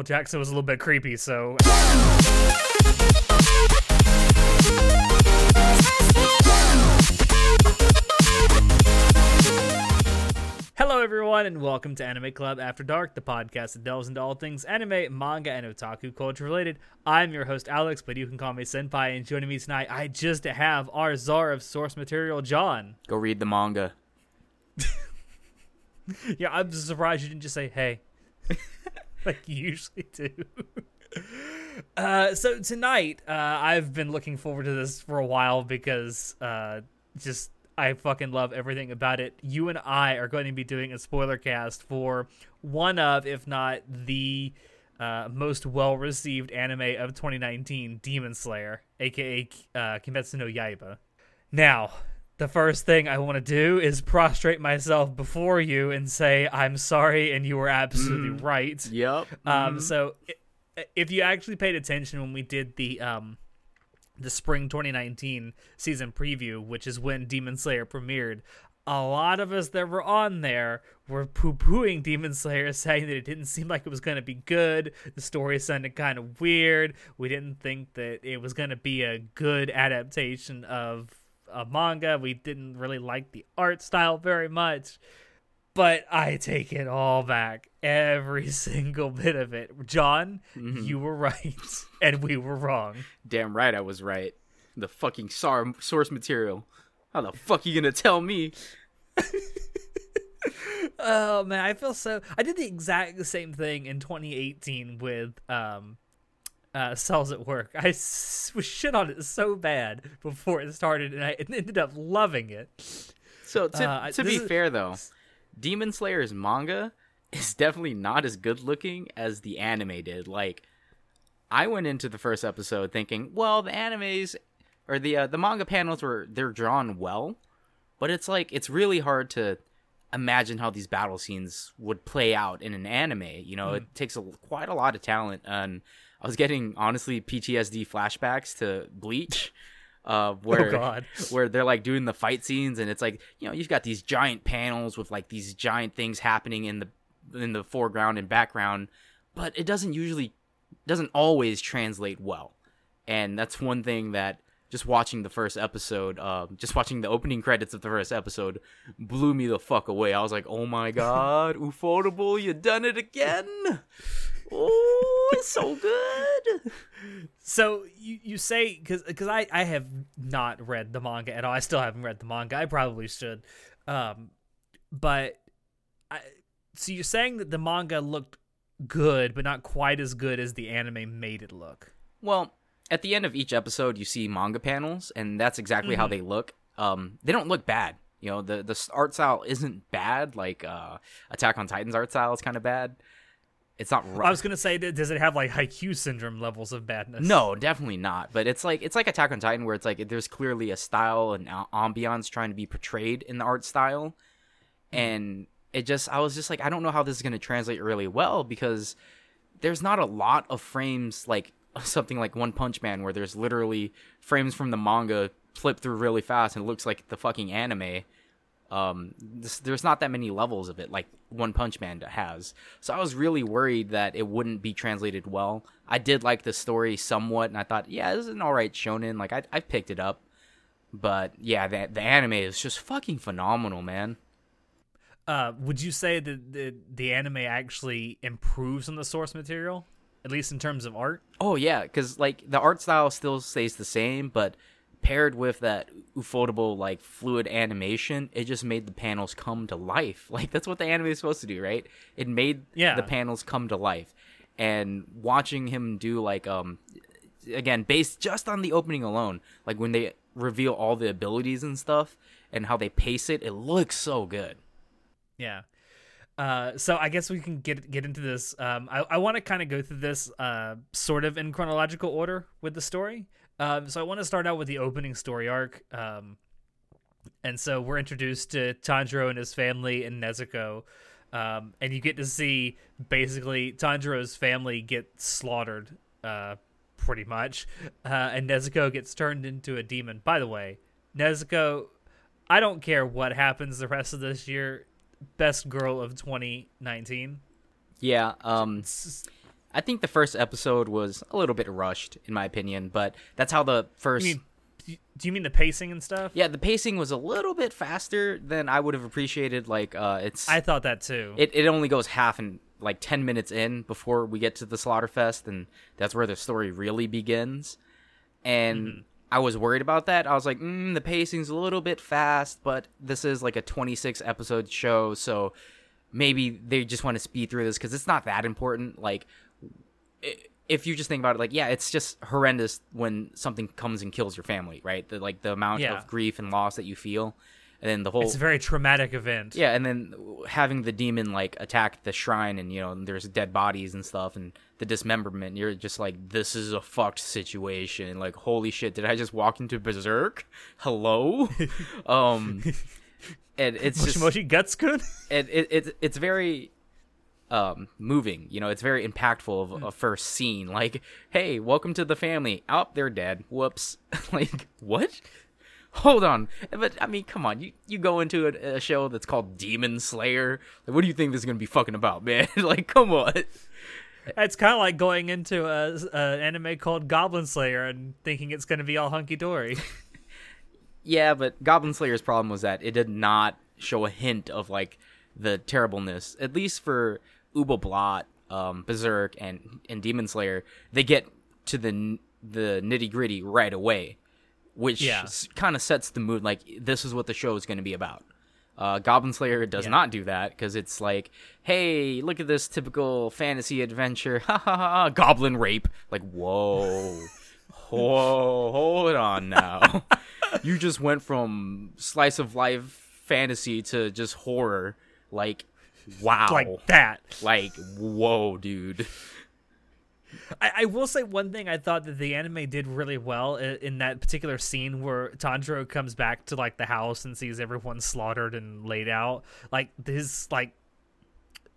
Michael Jackson was a little bit creepy, so. Hello, everyone, and welcome to Anime Club After Dark, the podcast that delves into all things anime, manga, and otaku culture related. I'm your host, Alex, but you can call me Senpai. And joining me tonight, I just have our czar of source material, John. Go read the manga. Yeah, I'm surprised you didn't just say "Hey," like you usually do. Uh, so tonight, uh, I've been looking forward to this for a while because uh, just I fucking love everything about it. You and I are going to be doing a spoiler cast for one of, if not the uh, most well received anime of 2019, Demon Slayer, aka uh, Kimetsu no Yaiba. Now, the first thing I want to do is prostrate myself before you and say I'm sorry, and you were absolutely right. Yep. Um, so if you actually paid attention when we did the um the spring 2019 season preview, which is when Demon Slayer premiered, a lot of us that were on there were poo-pooing Demon Slayer, saying that it didn't seem like it was going to be good. The story sounded kind of weird. We didn't think that it was going to be a good adaptation of a manga. We didn't really like the art style very much. But I take it all back. Every single bit of it. John, you were right. And we were wrong. Damn right I was right. The fucking source material. How the fuck you gonna tell me? Oh man, I feel so I did the exact same thing in 2018 with um uh Cells at Work. I s- was shit on it so bad before it started and I ended up loving it. So to, Uh, to be is- fair though, Demon Slayer's manga is definitely not as good looking as the anime did. Like, I went into the first episode thinking, well, the animes or the uh, the manga panels were they're drawn well, but it's like it's really hard to imagine how these battle scenes would play out in an anime. You know, it takes a, quite a lot of talent, and I was getting honestly PTSD flashbacks to Bleach. Uh, where God. where they're like doing the fight scenes and it's like you know you've got these giant panels with like these giant things happening in the in the foreground and background but it doesn't usually doesn't always translate well and that's one thing that just watching the first episode um just watching the opening credits of the first episode blew me the fuck away i was like oh my god ufotable you done it again oh it's so good So you you say because because I I have not read the manga at all. I still haven't read the manga. I probably should. Um, but I so you're saying that the manga looked good, but not quite as good as the anime made it look. Well, at the end of each episode, you see manga panels, and that's exactly how they look. Um, they don't look bad. You know, the the art style isn't bad. Like uh, Attack on Titan's art style is kind of bad. It's not. Rough. I was gonna say, does it have like Haikyuu syndrome levels of badness? No, definitely not. But it's like it's like Attack on Titan, where it's like there's clearly a style and ambiance trying to be portrayed in the art style, and it just I was just like I don't know how this is going to translate really well because there's not a lot of frames like something like One Punch Man where there's literally frames from the manga flip through really fast and it looks like the fucking anime. Um, this, there's not that many levels of it like One Punch Man has. So I was really worried that it wouldn't be translated well. I did like the story somewhat, and I thought, yeah, this is an alright shonen. Like I, I picked it up, but yeah, the the anime is just fucking phenomenal, man. Uh, would you say that the the anime actually improves on the source material, at least in terms of art? Oh yeah, because like the art style still stays the same, but paired with that ufotable like fluid animation, it just made the panels come to life. Like that's what the anime is supposed to do, right? It made Yeah. the panels come to life. And watching him do like um again, based just on the opening alone, like when they reveal all the abilities and stuff and how they pace it, it looks so good. Yeah. Uh, so I guess we can get get into this. Um, I, I want to kind of go through this uh, sort of in chronological order with the story. Um, so I want to start out with the opening story arc. Um, and so we're introduced to Tanjiro and his family in Nezuko. Um, and you get to see basically Tanjiro's family get slaughtered, uh, pretty much. Uh, and Nezuko gets turned into a demon. By the way, Nezuko, I don't care what happens the rest of this year. Best girl of 2019. Yeah, um I think the first episode was a little bit rushed, in my opinion, but that's how the first. You mean, do you mean the pacing and stuff? yeah, the pacing was a little bit faster than I would have appreciated. Like, uh, it's I thought that too. it, it only goes half and like 10 minutes in before we get to the slaughterfest and that's where the story really begins and i was worried about that i was like mm, the pacing's a little bit fast but this is like a 26 episode show so maybe they just want to speed through this because it's not that important like if you just think about it like yeah it's just horrendous when something comes and kills your family right the, like the amount Yeah. of grief and loss that you feel and then the whole it's a very traumatic event. yeah, and then having the demon like attack the shrine, and you know, and there's dead bodies and stuff, and the dismemberment. You're just like, this is a fucked situation. Like, holy shit, did I just walk into Berserk? Hello, um, and it's just Moshi Guts good. it, it, it it's very um moving. You know it's very impactful of a first scene. Like hey welcome to the family. Oh they're dead. Whoops. Like what? Hold on. But i mean come on. You you go into a, a show that's called demon slayer. Like what do you think this is gonna be fucking about man? Like come on. It's kind of like going into a, a anime called Goblin Slayer and thinking it's going to be all hunky dory. yeah but goblin slayer's problem was that it did not show a hint of like the terribleness at least for Ubel Blatt um berserk and and demon slayer they get to the the nitty gritty right away which Yeah. kind of sets the mood like this is what the show is going to be about uh, Goblin Slayer does Yeah. not do that because it's like, hey, look at this typical fantasy adventure, ha ha, ha, goblin rape. Like, whoa, whoa, hold on now. you just went from slice of life fantasy to just horror. Like, wow, like that. like whoa, dude. I, I will say one thing I thought that the anime did really well in, in that particular scene where Tanjiro comes back to like the house and sees everyone slaughtered and laid out. Like his like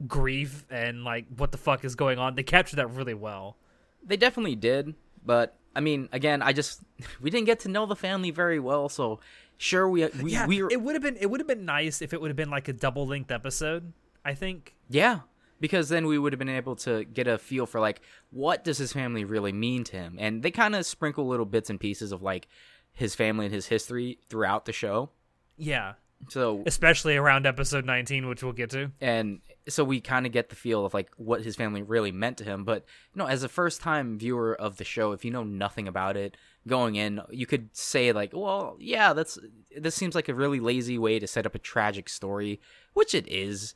grief and like what the fuck is going on. They captured that really well. They definitely did, but I mean, again, I just we didn't get to know the family very well, so sure we we Yeah, we were, it would have been it would have been nice if it would have been like a double length episode. I think. Yeah, because then we would have been able to get a feel for like what does his family really mean to him, and they kind of sprinkle little bits and pieces of like his family and his history throughout the show. Yeah, So especially around episode 19, which we'll get to. and so we kind of get the feel of like what his family really meant to him. But you know, as a first time viewer of the show, if you know nothing about it going in, you could say like, well, yeah, that's this seems like a really lazy way to set up a tragic story, which it is.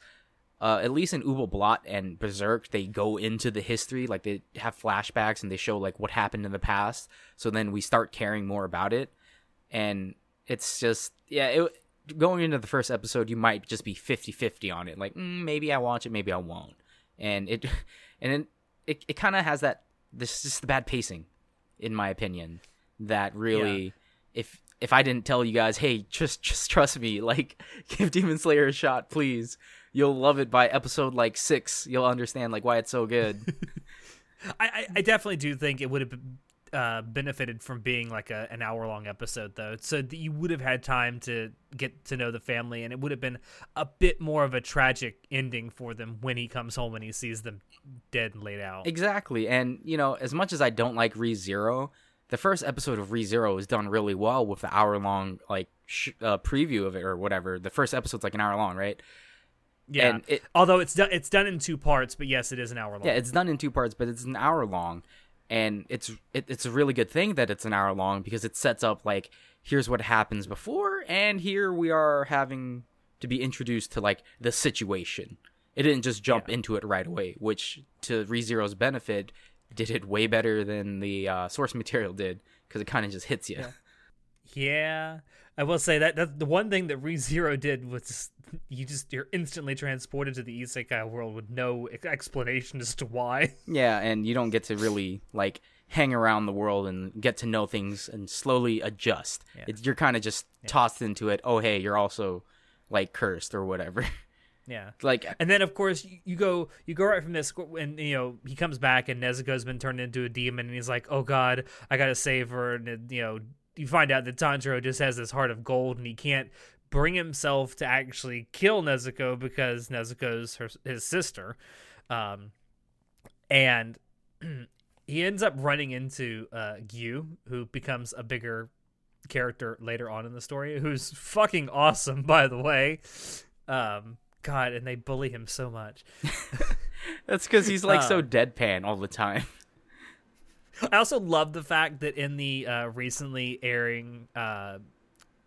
Uh, at least in Ubel Blatt and Berserk, they go into the history, like they have flashbacks and they show like what happened in the past. So then we start caring more about it, and it's just yeah. It, going into the first episode, you might just be 50-50 on it. Like mm, maybe I watch it, maybe I won't. And it and it it, it kind of has that this is just the bad pacing, in my opinion. That really, if if I didn't tell you guys, hey, just just trust me, like give Demon Slayer a shot, please. You'll love it by episode like six. You'll understand like why it's so good. I, I, I definitely do think it would have uh, benefited from being like a, an hour long episode though, so that you would have had time to get to know the family, and it would have been a bit more of a tragic ending for them when he comes home and he sees them dead and laid out. Exactly. And, you know, as much as I don't like Re Zero, the first episode of Re Zero is done really well with the hour long, like, sh- uh, preview of it or whatever. The first episode's like an hour long, right? Yeah, and it- although it's done it's done in two parts, but yes, it is an hour long. Yeah, it's done in two parts, but it's an hour long. And it's it, it's a really good thing that it's an hour long because it sets up like here's what happens before and here we are having to be introduced to like the situation. It didn't just jump into it right away, which to ReZero's benefit did it way better than the uh, source material did because it kind of just hits you. Yeah, I will say that that the one thing that ReZero did was you just you're instantly transported to the isekai world with no explanation as to why. Yeah, and you don't get to really like hang around the world and get to know things and slowly adjust. Yeah. It's, you're kind of just tossed into it. Oh, hey, you're also like cursed or whatever. Yeah. like uh And then of course you, you go you go right from this and you know he comes back and Nezuko's been turned into a demon and he's like oh god I gotta save her and you know you find out that Tanjiro just has this heart of gold and he can't bring himself to actually kill Nezuko because Nezuko's her his sister, um, and he ends up running into uh Giyu, who becomes a bigger character later on in the story, who's fucking awesome, by the way. Um, God, and they bully him so much. That's because he's like so Uh, deadpan all the time. I also love the fact that in the uh, recently airing uh,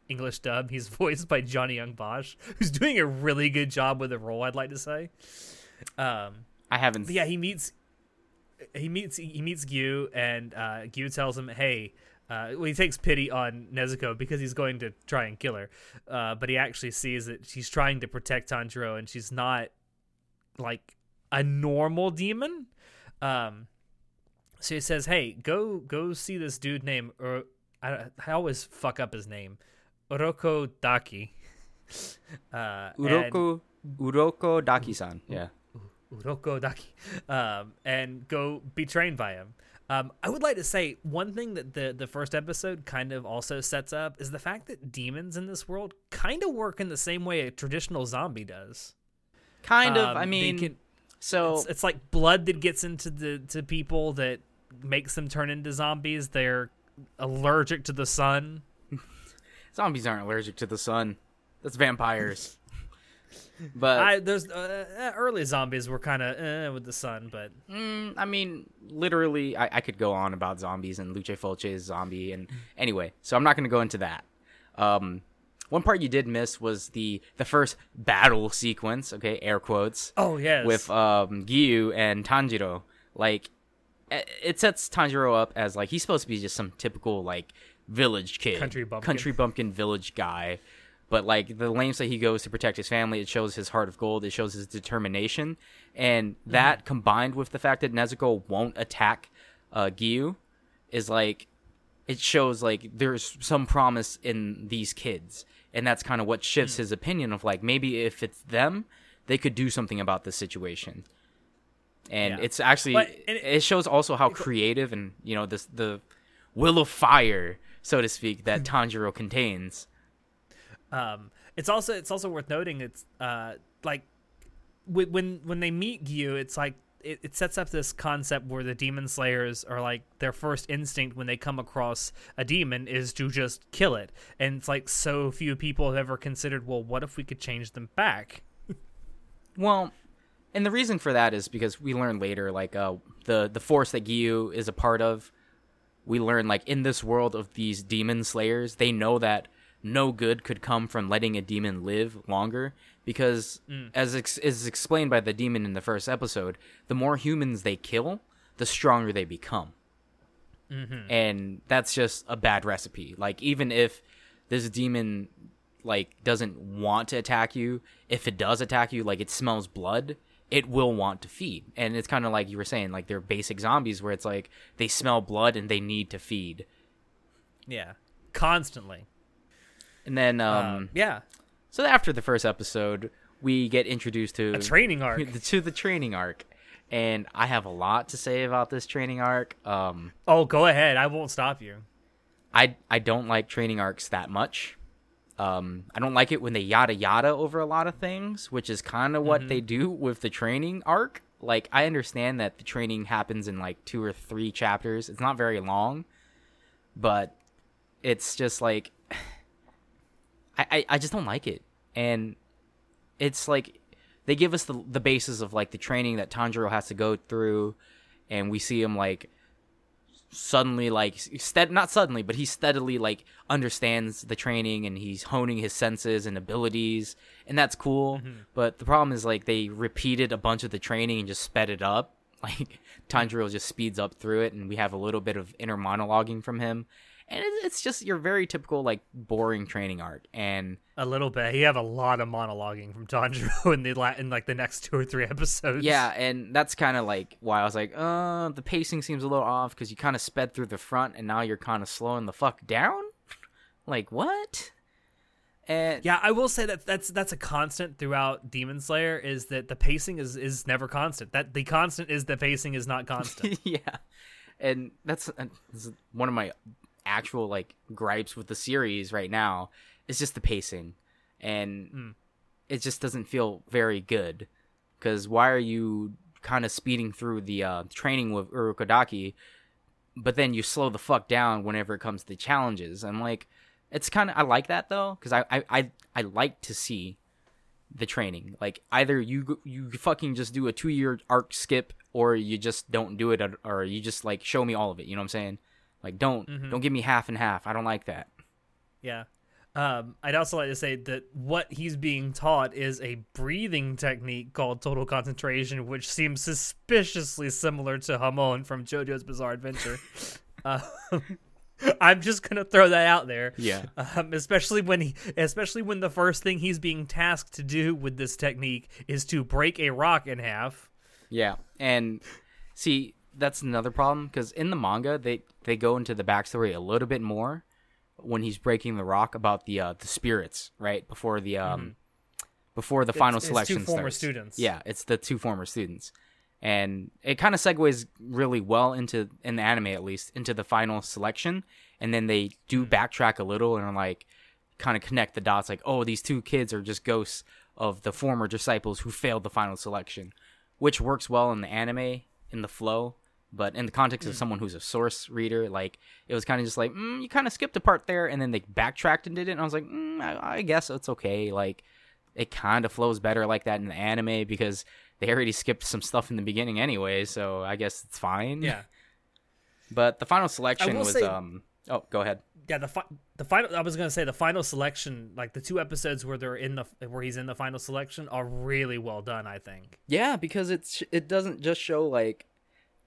English dub, he's voiced by Johnny Young Bosch, who's doing a really good job with the role. I'd like to say. Um, I haven't. yeah, he meets he meets he meets Giyu, and uh, Giyu tells him, "Hey." Uh, well, he takes pity on Nezuko because he's going to try and kill her, uh, but he actually sees that she's trying to protect Tanjiro, and she's not like a normal demon. Um, so he says, "Hey, go go see this dude named Ur- I, I always fuck up his name, Uroko Daki." Uh, and- Uroko Urokodaki-san. Yeah. Urokodaki, um, and go be trained by him. Um, I would like to say one thing that the the first episode kind of also sets up is the fact that demons in this world kind of work in the same way a traditional zombie does. Kind of. Um, I mean, can- so it's, it's like blood that gets into the to people that makes them turn into zombies. They're allergic to the sun. zombies aren't allergic to the sun. That's vampires. but I there's uh, uh, early zombies were kind of uh, with the sun, but Mm, I mean, literally, I, I could go on about zombies and Lucio Fulci's zombie, and anyway, so I'm not going to go into that. Um, one part you did miss was the the first battle sequence. Okay, air quotes oh yes, with um Giyu and Tanjiro. Like, it sets Tanjiro up as like he's supposed to be just some typical like village kid, Country bumpkin. country bumpkin village guy. But like the lengths that he goes to protect his family, it shows his heart of gold. It shows his determination, and Mm-hmm. that combined with the fact that Nezuko won't attack uh, Giyu, is like it shows like there's some promise in these kids, and that's kind of what shifts Hmm. his opinion of like maybe if it's them, they could do something about the situation. And Yeah. it's actually But- it, and it- shows also how creative and you know this the will of fire, so to speak, that Tanjiro contains. Um, it's also it's also worth noting it's uh like when when they meet Giyu, it's like it, it sets up this concept where the demon slayers are like their first instinct when they come across a demon is to just kill it, and it's like so few people have ever considered, well, what if we could change them back? Well, and the reason for that is because we learn later, like uh, the the force that Giyu is a part of. We learn like in this world of these demon slayers, they know that no good could come from letting a demon live longer because, as ex- is explained by the demon in the first episode, the more humans they kill, the stronger they become. And that's just a bad recipe. Like even if this demon like doesn't want to attack you, if it does attack you, like it smells blood, it will want to feed. And it's kind of like you were saying, like they're basic zombies where it's like they smell blood and they need to feed. Yeah, constantly. And then um Um, yeah, so after the first episode, we get introduced to a training arc. to the training arc. And I have a lot to say about this training arc. Um oh, go ahead. I won't stop you. I I don't like training arcs that much. Um, I don't like it when they yada yada over a lot of things, which is kind of what they do with the training arc. Like I understand that the training happens in like two or three chapters. It's not very long, but it's just like I I, I just don't like it, and it's like they give us the the basis of like the training that Tanjiro has to go through, and we see him like suddenly like stead not suddenly but he steadily like understands the training and he's honing his senses and abilities and that's cool. Mm-hmm. But the problem is like they repeated a bunch of the training and just sped it up. Like Tanjiro just speeds up through it and we have a little bit of inner monologuing from him and it's just your very typical like boring training arc and A little bit. You have a lot of monologuing from Tanjiro in the la- in like the next two or three episodes. Yeah, and that's kind of like why I was like, uh, the pacing seems a little off because you kind of sped through the front and now you're kind of slowing the fuck down. like what? And Yeah, I will say that that's that's a constant throughout Demon Slayer is that the pacing is is never constant. That the constant is the pacing is not constant. yeah, and that's, is one of my actual like gripes with the series right now. Is just the pacing, and it just doesn't feel very good. Because why are you kind of speeding through the uh, training with Urokodaki, but then you slow the fuck down whenever it comes to challenges. And like, it's kind of I like that though because I, I I I like to see the training. Like either you you fucking just do a two year arc skip, or you just don't do it, or you just like show me all of it. You know what I'm saying? Like don't Mhm. don't give me half and half. I don't like that. Yeah. Um, I'd also like to say that what he's being taught is a breathing technique called total concentration, which seems suspiciously similar to Hamon from JoJo's Bizarre Adventure. uh, I'm just gonna throw that out there. Yeah. Um, especially when he, especially when the first thing he's being tasked to do with this technique is to break a rock in half. Yeah, and see that's another problem because in the manga they they go into the backstory a little bit more when he's breaking the rock about the uh, the spirits right before the um before the final Mm-hmm. it's two selection former starts. students. Yeah, it's the two former students, and it kind of segues really well into in the anime at least into the final selection, and then they do Mm-hmm. backtrack a little and like kind of connect the dots like oh these two kids are just ghosts of the former disciples who failed the final selection which works well in the anime in the flow but in the context Mm. of someone who's a source reader like it was kind of just like mm, you kind of skipped a part there and then they backtracked and did it and i was like mm, I, I guess it's okay like it kind of flows better like that in the anime because they already skipped some stuff in the beginning anyway so i guess it's fine Yeah. but the final selection was say- um oh go ahead Yeah, the fi- the final. I was gonna say the final selection, like the two episodes where they're in the where he's in the final selection, are really well done. I think. Yeah, because it's it doesn't just show like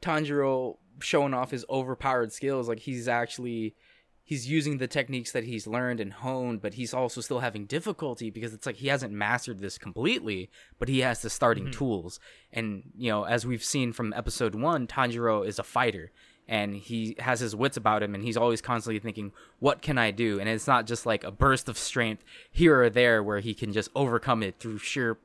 Tanjiro showing off his overpowered skills. Like he's actually he's using the techniques that he's learned and honed, but he's also still having difficulty because it's like he hasn't mastered this completely, but he has the starting mm-hmm. tools. And you know, as we've seen from episode one, Tanjiro is a fighter. And he has his wits about him, and he's always constantly thinking, "What can I do?" And it's not just like a burst of strength here or there, where he can just overcome it through sheer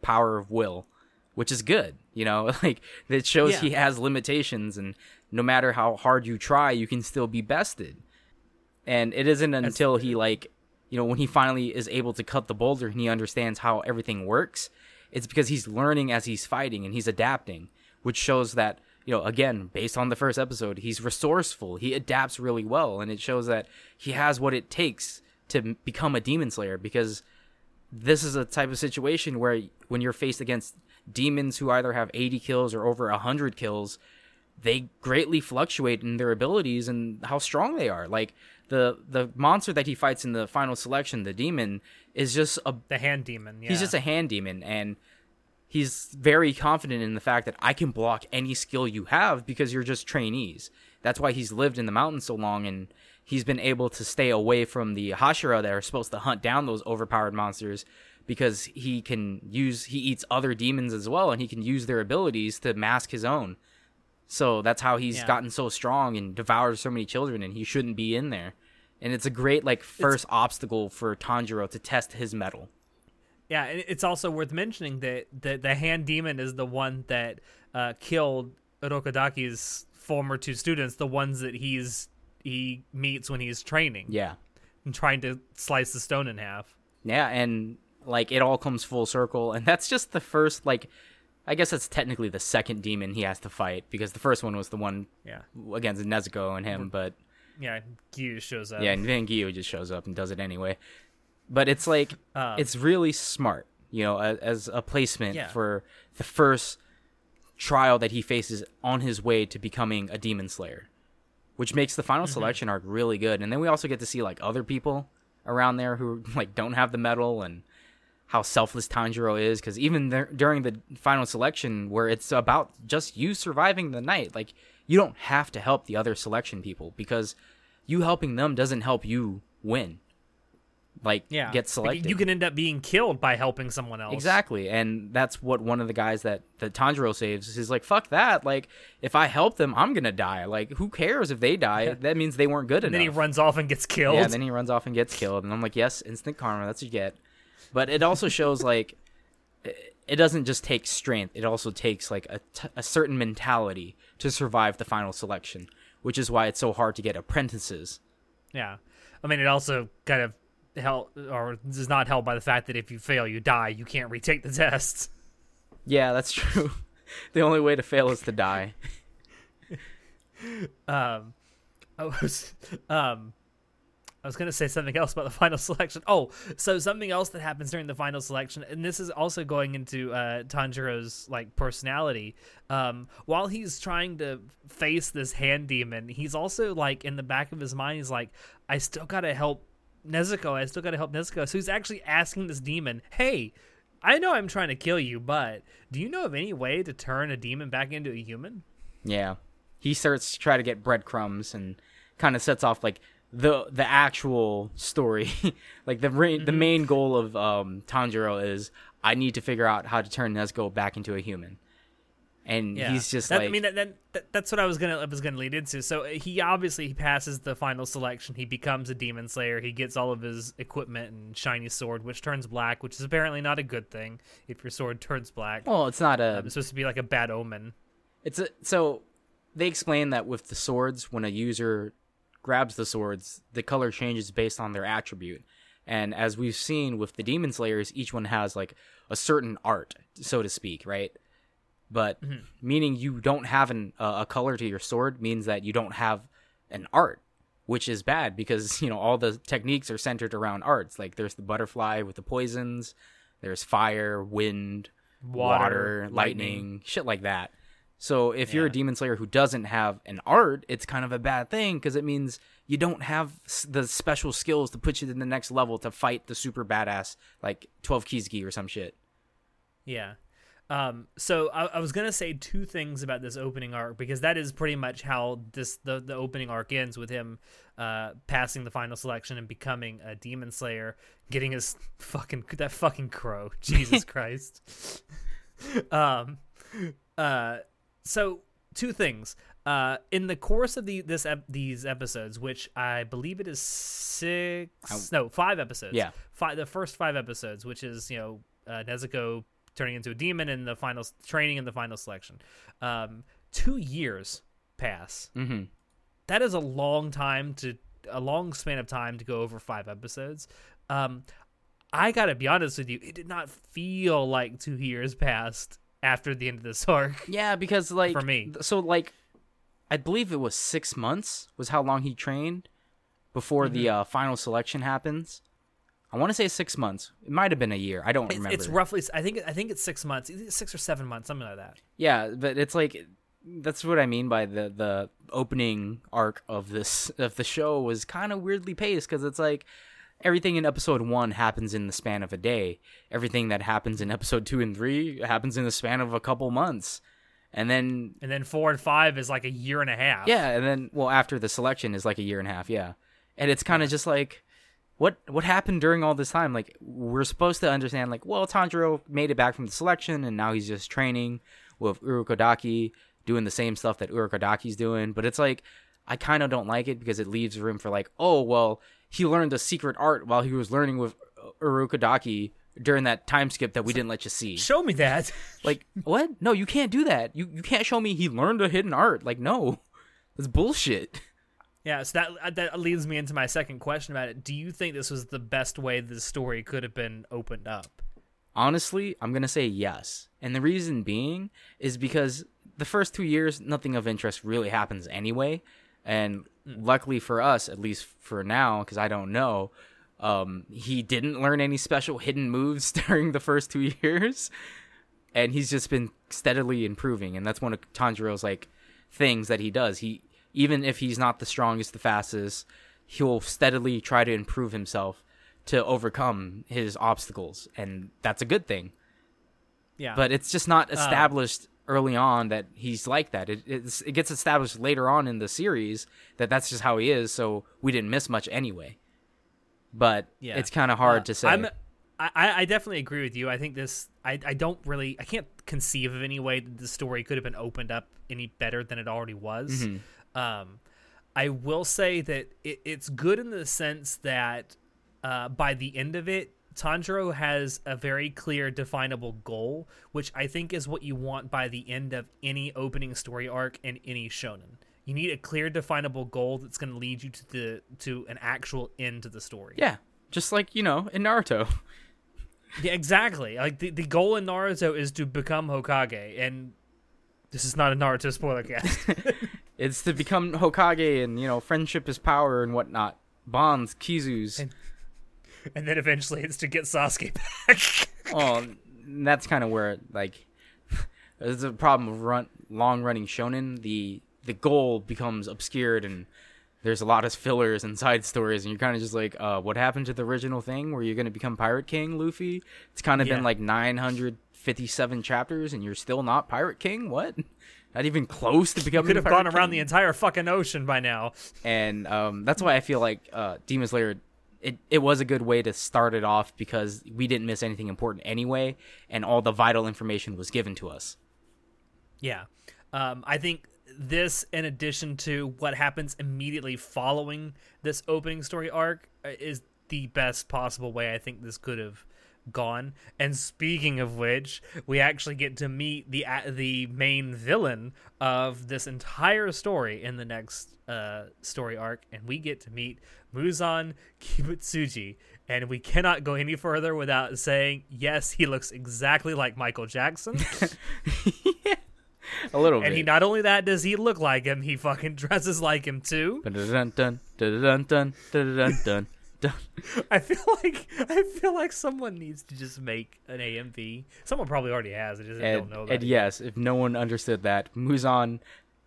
power of will which is good you know? Like it shows Yeah. he has limitations and no matter how hard you try you can still be bested. And it isn't until he like you know when he finally is able to cut the boulder and he understands how everything works it's because he's learning as he's fighting and he's adapting which shows that you know again based on the first episode he's resourceful. He adapts really well and it shows that he has what it takes to become a demon slayer because this is a type of situation where when you're faced against demons who either have 80 kills or over 100 kills they greatly fluctuate in their abilities and how strong they are like the the monster that he fights in the final selection the demon is just a The hand demon. Yeah. he's just a hand demon and he's very confident in the fact that I can block any skill you have because you're just trainees. That's why he's lived in the mountains so long and he's been able to stay away from the Hashira that are supposed to hunt down those overpowered monsters because he can use he eats other demons as well and he can use their abilities to mask his own. So that's how he's Yeah. gotten so strong and devours so many children and he shouldn't be in there. And it's a great like first obstacle for Tanjiro to test his mettle. Yeah, and it's also worth mentioning that the, the hand demon is the one that uh, killed Rokadaki's former two students, the ones that he's he meets when he's training Yeah. and trying to slice the stone in half. Yeah, and like it all comes full circle, and that's just the first like. I guess that's technically the second demon he has to fight because the first one was the one Yeah, against Nezuko and him, but yeah. Giyu shows up. yeah, and then Giyu just shows up and does it anyway. But it's like Um, it's really smart, you know, as, as a placement Yeah. for the first trial that he faces on his way to becoming a demon slayer, which makes the final selection arc really good. And then we also get to see like other people around there who like don't have the mettle and how selfless Tanjiro is because even there, during the final selection where it's about just you surviving the night like you don't have to help the other selection people because you helping them doesn't help you win like yeah. get Like, selected You can end up being killed by helping someone else. Exactly, and that's what one of the guys that that Tanjiro saves is like, "Fuck that! Like, if I help them, I'm gonna die. Like, who cares if they die? That means they weren't good And enough." then he runs off and gets killed. Yeah, then he runs off and gets killed, and I'm like, "Yes, instant karma. That's what you get." But it also shows like it- doesn't just take strength; it also takes like a, t- a certain mentality to survive the final selection, which is why it's so hard to get apprentices. Yeah. I mean, it also kind of help or is not helped by the fact that if you fail, you die. You can't retake the test. Yeah, that's true. the only way to fail is to die. um, I was um, I was gonna say something else about the final selection. Oh, so something else that happens during the final selection, and this is also going into uh, Tanjiro's like personality. Um, while he's trying to face this hand demon, he's also like in the back of his mind, he's like, I still gotta help Nezuko. I still gotta help Nezuko. So he's actually asking this demon, Hey, I know I'm trying to kill you, but do you know of any way to turn a demon back into a human? Yeah. He starts to try to get breadcrumbs and kind of sets off like the the actual story. like the Mm-hmm. the main goal of um Tanjiro is I need to figure out how to turn Nezuko back into a human. And he's just That- like I mean that, that, that that's what I was gonna I was gonna lead into. So he obviously he passes the final selection. He becomes a demon slayer. He gets all of his equipment and shiny sword, which turns black, which is apparently not a good thing if your sword turns black. well, it's not a it's supposed to be like a bad omen. It's a, so they explain that with the swords, when a user grabs the swords, the color changes based on their attribute. And as we've seen with the demon slayers, each one has like a certain art, so to speak, right? But meaning you don't have an, uh, a color to your sword means that you don't have an art, which is bad because you know all the techniques are centered around arts. Like there's the butterfly with the poisons, there's fire, wind, Water, lightning, lightning. shit like that. So if you're a demon slayer who doesn't have an art, it's kind of a bad thing because it means you don't have the special skills to put you to the next level to fight the super badass like 12 Kizuki or some shit. Yeah. Um, so I, I was gonna say two things about this opening arc because that is pretty much how this the, the opening arc ends with him uh, passing the final selection and becoming a demon slayer, getting his fucking that fucking crow. Jesus Christ. um, uh, so two things. Uh, in the course of the this ep- these episodes, which I believe it is six, no, five episodes. Yeah. five. The first five episodes, which is you know uh, Nezuko turning into a demon and the final training and the final selection. Um, two years pass. Mm-hmm. That is a long time to a long span of time to go over five episodes. Um, I gotta be honest with you, it did not feel like two years passed after the end of this arc. Yeah, because like For me. so like I believe it was six months was how long he trained before the Mm-hmm. uh, final selection happens. I want to say six months. It might have been a year. I don't It's, remember. it's roughly, I think, I think it's six months, six or seven months, something like that. Yeah, but it's like that's what I mean by the the opening arc of this of the show was kind of weirdly paced because it's like everything in episode one happens in the span of a day. Everything that happens in episode two and three happens in the span of a couple months, and then And then four and five is like a year and a half. yeah, and then well after the selection is like a year and a half. Yeah, and it's kind of just like. What what happened during all this time? Like we're supposed to understand, like, well, Tanjiro made it back from the selection, and now he's just training with Urokodaki, doing the same stuff that Urokodaki's doing. But it's like I kind of don't like it because it leaves room for like, oh well, he learned a secret art while he was learning with Urokodaki during that time skip that we didn't let you see. Show me that. Like what? No, you can't do that. You you can't show me he learned a hidden art. Like no, that's bullshit. Yeah, so that uh, that leads me into my second question about it. Do you think this was the best way the story could have been opened up? Honestly, I'm gonna say yes, and the reason being is because the first two years, nothing of interest really happens anyway, and luckily for us, at least for now, because I don't know, um, he didn't learn any special hidden moves during the first two years, and he's just been steadily improving, and that's one of Tanjiro's like things that he does. He even if he's not the strongest, the fastest, he'll steadily try to improve himself to overcome his obstacles, and that's a good thing. Yeah, But it's just not established early on that he's like that. It it's, it gets established later on in the series that that's just how he is. So we didn't miss much anyway. But Yeah. it's kind of hard Uh, to say. I'm, I, I definitely agree with you. I think this. I, I don't really. I can't conceive of any way that the story could have been opened up any better than it already was. Mm-hmm. Um, I will say that it, it's good in the sense that uh, by the end of it, Tanjiro has a very clear, definable goal, which I think is what you want by the end of any opening story arc in any shonen. You need a clear, definable goal that's going to lead you to the to an actual end to the story. yeah, just like you know in Naruto. Yeah, exactly. Like the, the goal in Naruto is to become Hokage, and This is not a Naruto spoiler cast. it's to become Hokage, and you know, friendship is power and whatnot. Bonds, Kizus. And- and then eventually it's to get Sasuke back. oh, that's kind of where like there's a problem of run long running shonen. The the goal becomes obscured and there's a lot of fillers and side stories, and you're kind of just like, uh, what happened to the original thing where you're gonna become Pirate King, Luffy? It's kind of Yeah. been like 957 chapters, and you're still not Pirate King. What? Not even close to becoming. Could have Pirate gone around the entire fucking ocean by now. and um, that's why I feel like uh, Demon Slayer. It, it was a good way to start it off because we didn't miss anything important anyway, and all the vital information was given to us. Yeah. Um, I think this, in addition to what happens immediately following this opening story arc, uh, is the best possible way I think this could have gone. And speaking of which, we actually get to meet the a the main villain of this entire story in the next uh, story arc, and we get to meet Muzan Kibutsuji. And we cannot go any further without saying, yes, he looks exactly like Michael Jackson. A little And bit. he not only that does he look like him, he fucking dresses like him too. Dun dun dun dun dun dun dun dun. I feel like I feel like someone needs to just make an AMV. Someone probably already has. I just don't know that. and yes, if no one understood that, Muzan,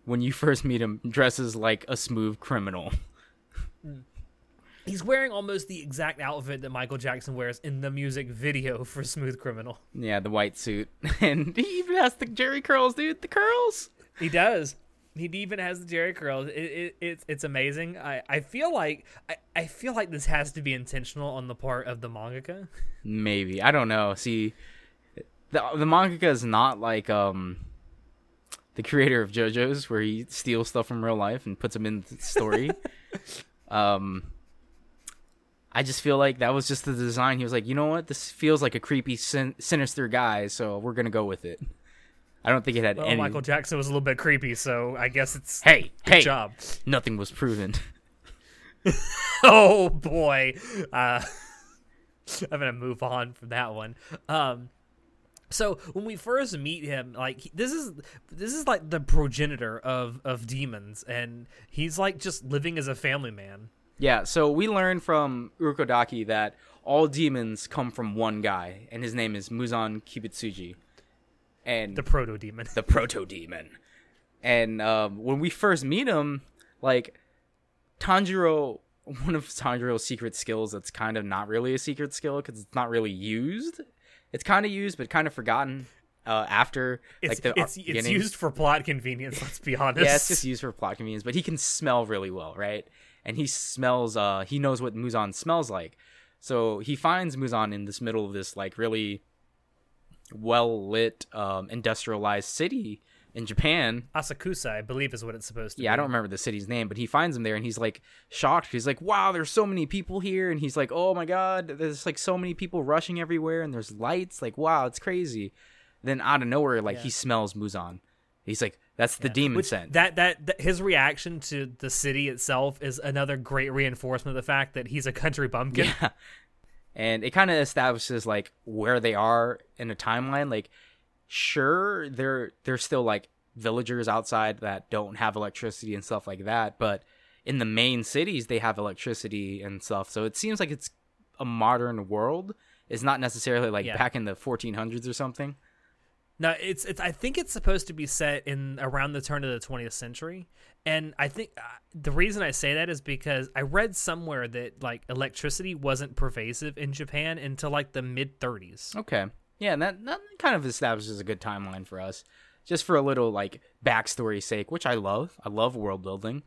when you first meet him, dresses like a smooth criminal. He's wearing almost the exact outfit that Michael Jackson wears in the music video for Smooth Criminal. Yeah, the white suit, and he even has the Jheri curls, dude. The curls. He does. He even has the Jheri curls. It, it, it's it's amazing. I, I feel like I, I feel like this has to be intentional on the part of the mangaka. Maybe I don't know. See, the the mangaka is not like um the creator of JoJo's, where he steals stuff from real life and puts them in the story. um, I just feel like that was just the design. He was like, you know what, this feels like a creepy, sin- sinister guy, so we're gonna go with it. I don't think it had Well, any. Michael Jackson was a little bit creepy, so I guess it's hey, good hey, job. nothing was proven. oh boy uh i'm gonna move on from that one um so when we first meet him like this is this is like the progenitor of of demons and he's like just living as a family man Yeah, so we learn from Urokodaki that all demons come from one guy, and his name is Muzan Kibutsuji. And the proto demon the proto demon. And um, when we first meet him, like Tanjiro, one of Tanjiro's secret skills that's kind of not really a secret skill because it's not really used. It's kind of used, but kind of forgotten uh, after it's like the it's, it's used for plot convenience let's be honest Yeah, it's just used for plot convenience, but he can smell really well, right? And he smells uh he knows what Muzan smells like. So he finds Muzan in this middle of this like really well lit um industrialized city in Japan. asakusa i believe is what it's supposed to be. Yeah, be I don't remember the city's name, but he finds him there and he's like shocked. He's like, "Wow, there's so many people here." And he's like, "Oh my god, there's like so many people rushing everywhere and there's lights. Like, wow, it's crazy." Then out of nowhere like Yeah. he smells Muzan. He's like, "That's the demon Which, scent." that, that that his reaction to the city itself is another great reinforcement of the fact that he's a country bumpkin Yeah. And it kind of establishes like where they are in a timeline. Like, sure, they're they're still like villagers outside that don't have electricity and stuff like that, but in the main cities they have electricity and stuff. So it seems like it's a modern world. It's not necessarily like Yeah. back in the 1400s or something. No, it's it's. I think it's supposed to be set in around the turn of the 20th century, and I think uh, the reason I say that is because I read somewhere that like electricity wasn't pervasive in Japan until like the mid 30s. Okay. Yeah, and that that kind of establishes a good timeline for us, just for a little like backstory sake, which I love. I love world building.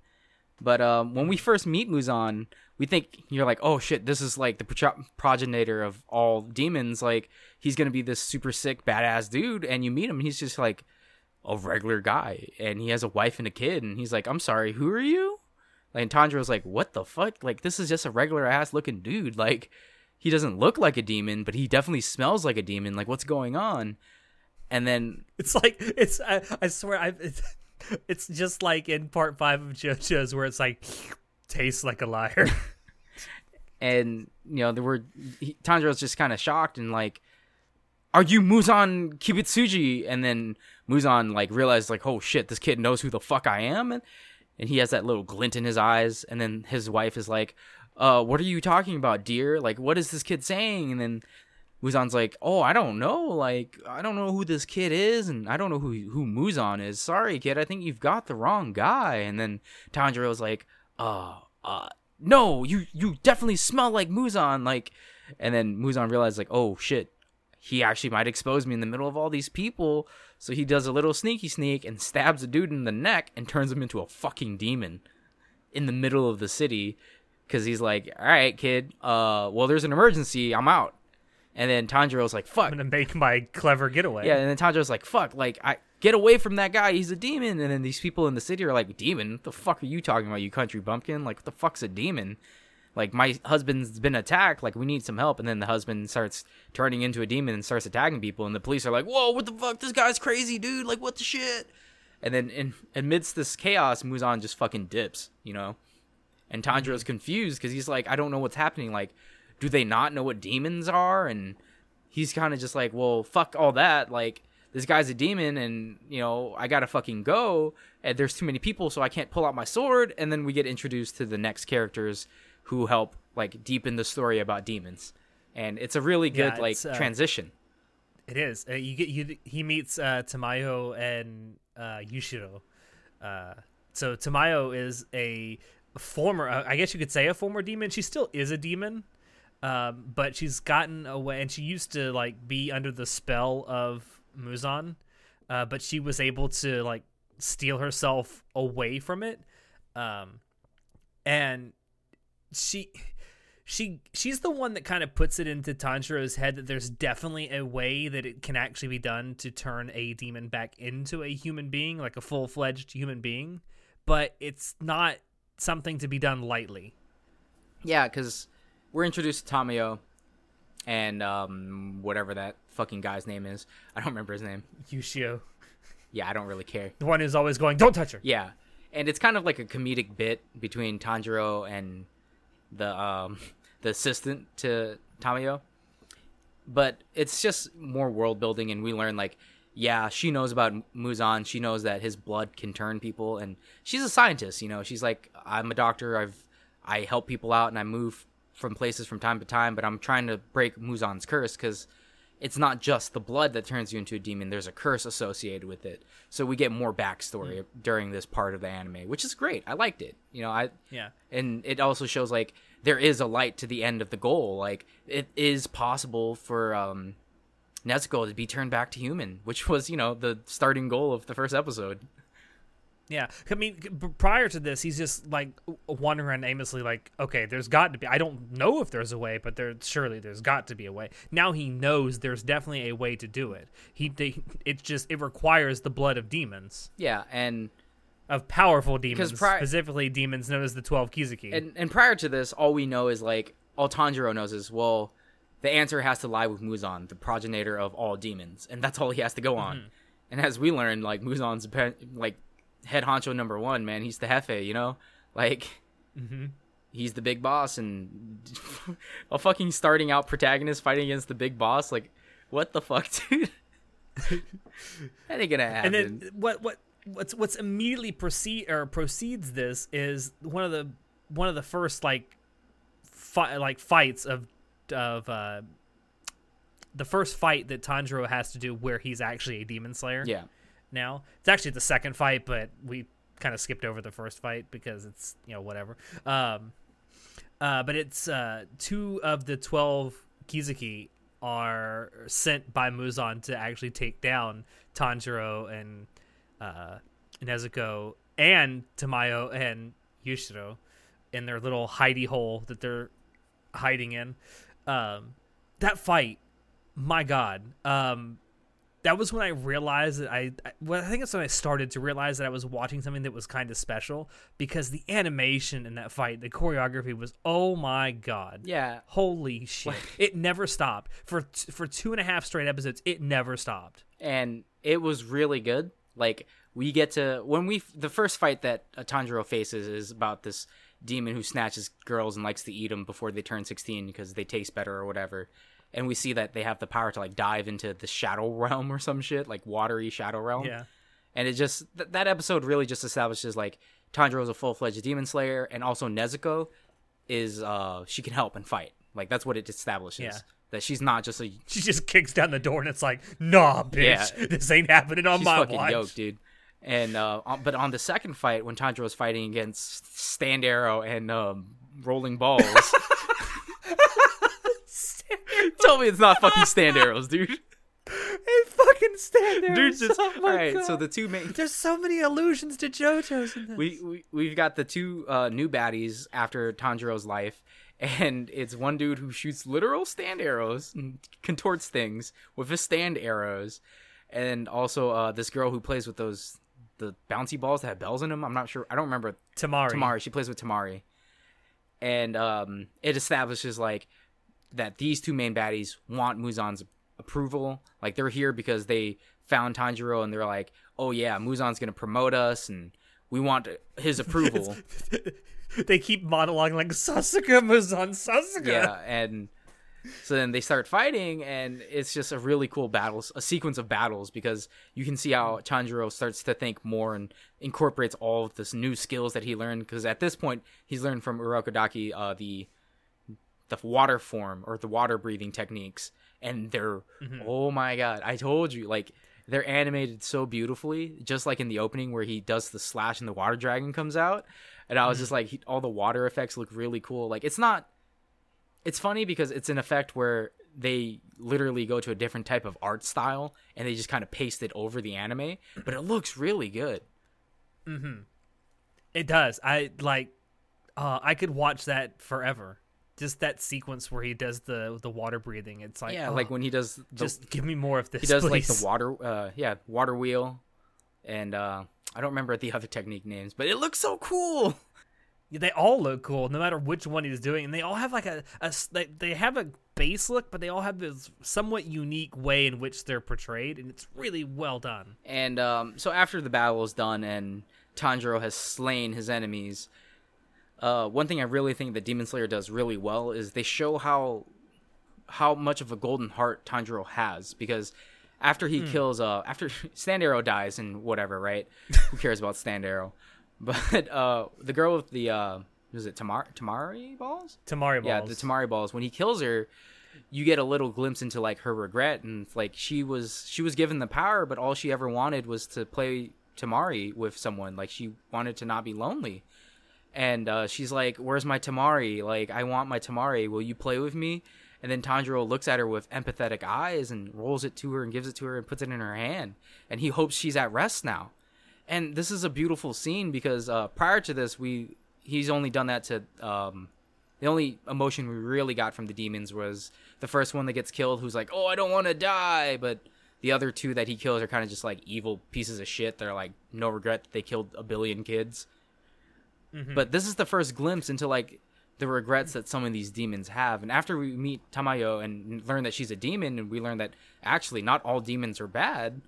But um, when we first meet Muzan, we think you're like, oh shit, this is like the pro- progenitor of all demons. Like he's gonna be this super sick badass dude, and you meet him, he's just like a regular guy, and he has a wife and a kid, and he's like, I'm sorry, who are you? And Tanjiro's like, what the fuck? Like this is just a regular ass looking dude. Like he doesn't look like a demon, but he definitely smells like a demon. Like what's going on? And then It's like it's. I, I swear, I. It's, it's just like in part five of JoJo's where it's like tastes like a liar. and you know there were he, Tanjiro's just kind of shocked and like are you Muzan Kibutsuji? And then Muzan like realized like, oh shit, this kid knows who the fuck I am, and, and he has that little glint in his eyes. And then his wife is like, uh, what are you talking about, dear? Like, what is this kid saying? And then Muzan's like, oh, I don't know. Like, I don't know who this kid is, and I don't know who who Muzan is. Sorry, kid. I think you've got the wrong guy. And then Tanjiro's like, uh, uh, no, you you definitely smell like Muzan. Like, and then Muzan realized like, oh shit, he actually might expose me in the middle of all these people. So he does a little sneaky sneak and stabs a dude in the neck and turns him into a fucking demon in the middle of the city because he's like, all right, kid. Uh, well, there's an emergency. I'm out. And then Tanjiro's like, fuck. I'm gonna make my clever getaway. Yeah, and then Tanjiro's like, fuck, like, I get away from that guy. He's a demon. And then these people in the city are like, demon? What the fuck are you talking about, you country bumpkin? Like, what the fuck's a demon? Like, my husband's been attacked. Like, we need some help. And then the husband starts turning into a demon and starts attacking people. And the police are like, whoa, what the fuck? This guy's crazy, dude. Like, what the shit? And then in amidst this chaos, Muzan just fucking dips, you know? And Tanjiro's confused because he's like, I don't know what's happening. Like, do they not know what demons are? And he's kind of just like, well, fuck all that. Like, this guy's a demon, and you know, I gotta fucking go. And there's too many people, so I can't pull out my sword. And then we get introduced to the next characters who help like deepen the story about demons. And it's a really good Yeah, like uh, transition. It is. Uh, you get you. He meets uh, Tamayo and uh, Yushiro. Uh, so Tamayo is a former, uh, I guess you could say, a former demon. She still is a demon, um, but she's gotten away, and she used to like be under the spell of Muzan, uh, but she was able to like steal herself away from it, um, and she she she's the one that kind of puts it into Tanjiro's head that there's definitely a way that it can actually be done to turn a demon back into a human being, like a full fledged human being, but it's not something to be done lightly. Yeah, because we're introduced to Tamayo and um, whatever that fucking guy's name is. I don't remember his name. Yushio, Yeah, I don't really care. the one who's always going, "Don't touch her." Yeah, and it's kind of like a comedic bit between Tanjiro and the um, the assistant to Tamayo, but it's just more world building, and we learn like, yeah, she knows about Muzan. She knows that his blood can turn people, and she's a scientist. You know, she's like, I'm a doctor. I've I help people out, and I move from places from time to time, but I'm trying to break Muzan's curse because it's not just the blood that turns you into a demon. There's a curse associated with it. So we get more backstory during this part of the anime, which is great. I liked it. You know, I Yeah. and it also shows like there is a light to the end of the goal. Like it is possible for um Nezuko to be turned back to human, which was, you know, the starting goal of the first episode. Yeah, I mean, prior to this, he's just like wandering aimlessly, like, okay, there's got to be. I don't know if there's a way, but there surely there's got to be a way. Now he knows there's definitely a way to do it. He, they, it just it requires the blood of demons, Yeah, and of powerful demons, pri- specifically demons known as the Twelve Kizuki. and and prior to this, all we know is like all Tanjiro knows is well, the answer has to lie with Muzan, the progenitor of all demons, and that's all he has to go on. Mm-hmm. And as we learn, like Muzan's like head honcho number one, man. He's the jefe, you know, like he's the big boss, and a fucking starting out protagonist fighting against the big boss, like what the fuck, dude? that ain't gonna happen. and then what what what's what's immediately proceed or proceeds this is one of the one of the first like fi- like fights of of uh the first fight that Tanjiro has to do where he's actually a demon slayer yeah, now. It's actually the second fight, but we kind of skipped over the first fight because it's you know whatever. Um, uh, but it's uh, two of the twelve Kizuki are sent by Muzan to actually take down Tanjiro and uh, Nezuko and Tamayo and Yushiro in their little hidey hole that they're hiding in. Um, that fight, my God. Um, that was when I realized that I, I well, I think it's when I started to realize that I was watching something that was kind of special because the animation in that fight, the choreography was oh my god, yeah. holy shit! it never stopped for t- for two and a half straight episodes. It never stopped. and it was really good. Like we get to when we the first fight that Tanjiro faces is about this demon who snatches girls and likes to eat them before they turn 16 because they taste better or whatever. And we see that they have the power to like dive into the shadow realm or some shit, like watery shadow realm. Yeah. And it just th- that episode really just establishes like Tanjiro is a full fledged demon slayer, and also Nezuko is uh she can help and fight. Like that's what it establishes. Yeah. That she's not just a She just kicks down the door and it's like, nah, bitch, Yeah. this ain't happening on she's my fucking watch. yoked, dude. And uh, on, but on the second fight, when Tanjiro was fighting against Stand Arrow and um, Rolling Balls, tell me it's not fucking Stand Arrows, dude. It fucking stand arrows. Dude, just oh all right. So the two main There's so many allusions to JoJo's in this. we, we we've got the two uh, new baddies after Tanjiro's life, and it's one dude who shoots literal stand arrows and contorts things with his stand arrows, and also uh, this girl who plays with those the bouncy balls that have bells in them. I'm not sure. I don't remember Tamari. Tamari. She plays with Tamari, and um, it establishes like that these two main baddies want Muzan's approval. Like they're here because they found Tanjiro and they're like, "Oh yeah, Muzan's gonna promote us, and we want his approval." they keep monologuing like Sasuke Muzan Sasuke. yeah, and so then they start fighting, and it's just a really cool battles, a sequence of battles because you can see how Tanjiro starts to think more and incorporates all of this new skills that he learned. Because at this point, he's learned from Urokodaki uh, the the water form or the water breathing techniques, and they're oh my god! I told you, like they're animated so beautifully, just like in the opening where he does the slash and the water dragon comes out, and I was just like, he, all the water effects look really cool. Like it's not it's funny because it's an effect where they literally go to a different type of art style and they just kind of paste it over the anime, but it looks really good. mm-hmm It does. I like. Uh, I could watch that forever. Just that sequence where he does the the water breathing. It's like yeah, oh, like when he does the, just give me more of this. he does like the water uh yeah, water wheel and uh I don't remember the other technique names, but it looks so cool. Yeah, They all look cool, no matter which one he's doing, and they all have like a, they, they have a base look, but they all have this somewhat unique way in which they're portrayed, and it's really well done. And um, so after the battle is done and Tanjiro has slain his enemies, uh, one thing I really think that Demon Slayer does really well is they show how how much of a golden heart Tanjiro has because after he kills uh after Stand Arrow dies and whatever, right? Who cares about Stand Arrow? But uh the girl with the uh was it Tamar Tamari balls? Tamari balls. Yeah, the Tamari balls. When he kills her, you get a little glimpse into like her regret and like she was she was given the power, but all she ever wanted was to play Tamari with someone. Like she wanted to not be lonely. And uh, she's like, "Where's my Tamari? Like, I want my Tamari. Will you play with me?" And then Tanjiro looks at her with empathetic eyes and rolls it to her and gives it to her and puts it in her hand. And he hopes she's at rest now. And this is a beautiful scene because uh, prior to this, we he's only done that to um, the only emotion we really got from the demons was the first one that gets killed, who's like, "Oh, I don't want to die," but the other two that he kills are kind of just like evil pieces of shit. They're like no regret that they killed a billion kids. Mm-hmm. But this is the first glimpse into like the regrets that some of these demons have. And after we meet Tamayo and learn that she's a demon, and we learn that actually not all demons are bad,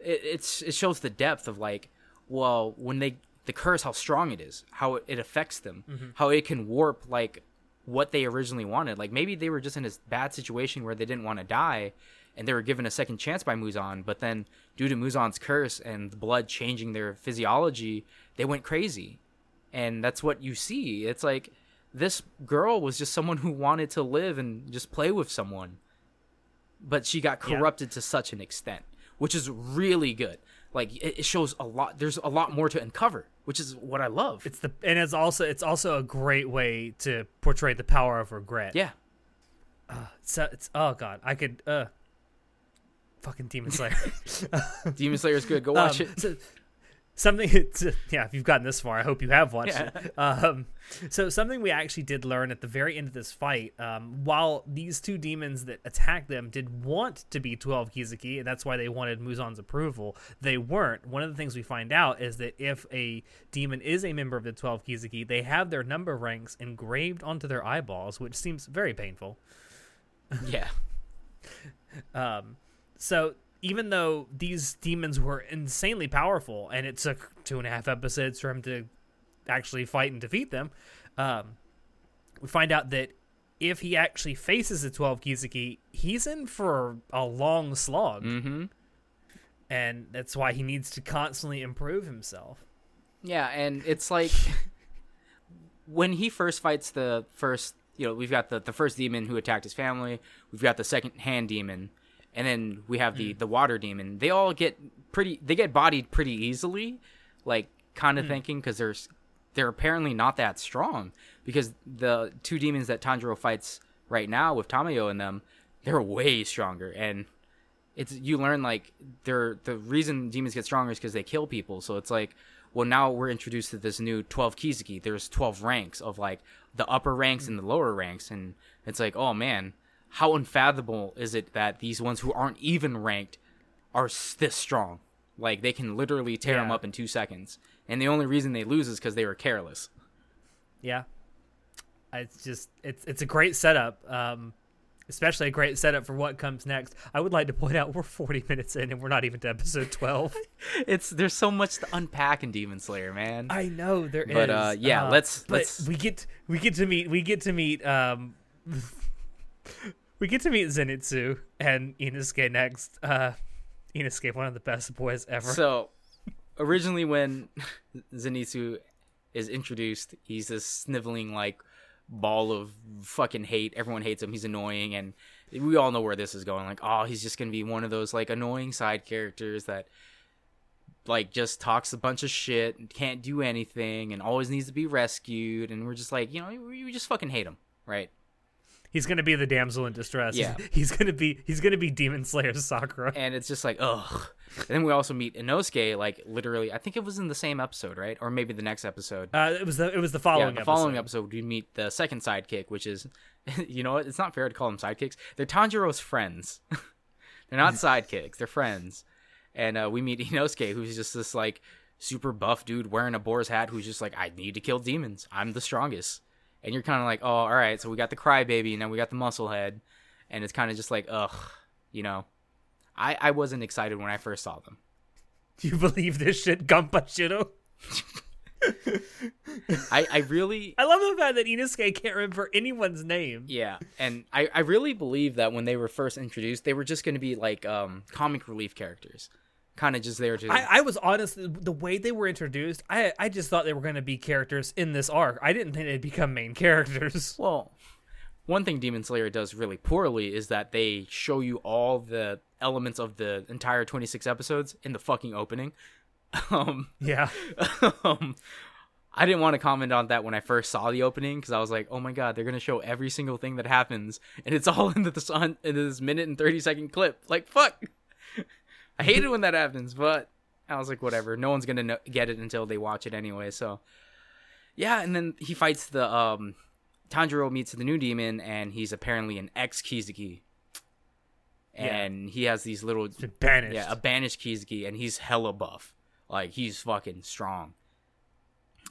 it, it's it shows the depth of like, well, when they the curse, how strong it is, how it, affects them, mm-hmm. how it can warp like what they originally wanted. Like maybe they were just in a bad situation where they didn't want to die, and they were given a second chance by Muzan, but then due to Muzan's curse and the blood changing their physiology, they went crazy. And that's what you see. It's like this girl was just someone who wanted to live and just play with someone. But she got Yeah. corrupted to such an extent, which is really good. Like it, it shows a lot there's a lot more to uncover, which is what I love. It's the and it's also it's also a great way to portray the power of regret. yeah. So it's oh god, I could uh fucking Demon Slayer. Demon Slayer is good. Go watch Um, it. So, something, to, yeah. If you've gotten this far, I hope you have watched Yeah. it. Um, so something we actually did learn at the very end of this fight, um, while these two demons that attacked them did want to be 12 Kizuki, and that's why they wanted Muzan's approval, they weren't. One of the things we find out is that if a demon is a member of the 12 Kizuki, they have their number ranks engraved onto their eyeballs, which seems very painful. Yeah. Um, so even though these demons were insanely powerful, and it took two and a half episodes for him to actually fight and defeat them, um, we find out that if he actually faces the 12 Kizuki, he's in for a long slog. Mm-hmm. And that's why he needs to constantly improve himself. Yeah, and it's like when he first fights the first, you know, we've got the the first demon who attacked his family. We've got the second hand demon, and then we have the hmm. the water demon. They all get pretty. They get bodied pretty easily, like kind of hmm. thinking because there's they're apparently not that strong because the two demons that Tanjiro fights right now with Tamayo in them, they're way stronger and it's you learn like they're the reason demons get stronger is because they kill people. So it's like, well, now we're introduced to this new twelve Kizuki. There's twelve ranks of like the upper ranks hmm. and the lower ranks, and it's like, oh man, how unfathomable is it that these ones who aren't even ranked are this strong? Like they can literally tear them up in two seconds, and the only reason they lose is because they were careless. Yeah. It's just it's it's a great setup. Um especially a great setup for what comes next. I would like to point out we're 40 minutes in and we're not even to episode 12. It's there's so much to unpack in Demon Slayer, man. I know there is. But, uh, yeah, let's- but let's- we get we get to meet we get to meet um we get to meet Zenitsu and Inosuke next. Uh Inosuke, one of the best boys ever. So, originally, when Zenitsu is introduced, he's this sniveling like ball of fucking hate. Everyone hates him. He's annoying, and we all know where this is going. Like, oh, he's just gonna be one of those like annoying side characters that like just talks a bunch of shit and can't do anything and always needs to be rescued. And we're just like, you know, we just fucking hate him, right? He's going to be the damsel in distress. Yeah. He's going to be he's to be Demon Slayer Sakura. and it's just like ugh. And then we also meet Inosuke, like literally, I think it was in the same episode, right? Or maybe the next episode. Uh, it was the it was the yeah, following the episode. following episode, we meet the second sidekick, which is, you know what? It's not fair to call them sidekicks. They're Tanjiro's friends. they're not sidekicks. They're friends. And uh, we meet Inosuke, who's just this like super buff dude wearing a boar's hat, who's just like, I need to kill demons. I'm the strongest. And you're kind of like, oh, all right. So we got the crybaby, and then we got the muscle head, and it's kind of just like, ugh, you know. I I wasn't excited when I first saw them. Do you believe this shit, Gonpachiro? I I really I love the fact that Inosuke can't remember anyone's name. Yeah, and I, I really believe that when they were first introduced, they were just going to be like um, comic relief characters, kind of just there to. I, I was honest the way they were introduced. I I just thought they were going to be characters in this arc. I didn't think they'd become main characters. well, one thing Demon Slayer does really poorly is that they show you all the elements of the entire twenty six episodes in the fucking opening. Um, Yeah, um, I didn't want to comment on that when I first saw the opening because I was like, "Oh my god, they're gonna show every single thing that happens, and it's all in this on into this minute and thirty second clip." Like, fuck. I hate it when that happens, but I was like, whatever. No one's gonna know, get it until they watch it anyway. So, yeah, and then he fights the um, Tanjiro meets the new demon, and he's apparently an ex Kizuki, and he has these little banished. yeah, a banished Kizuki, and he's hella buff. Like he's fucking strong.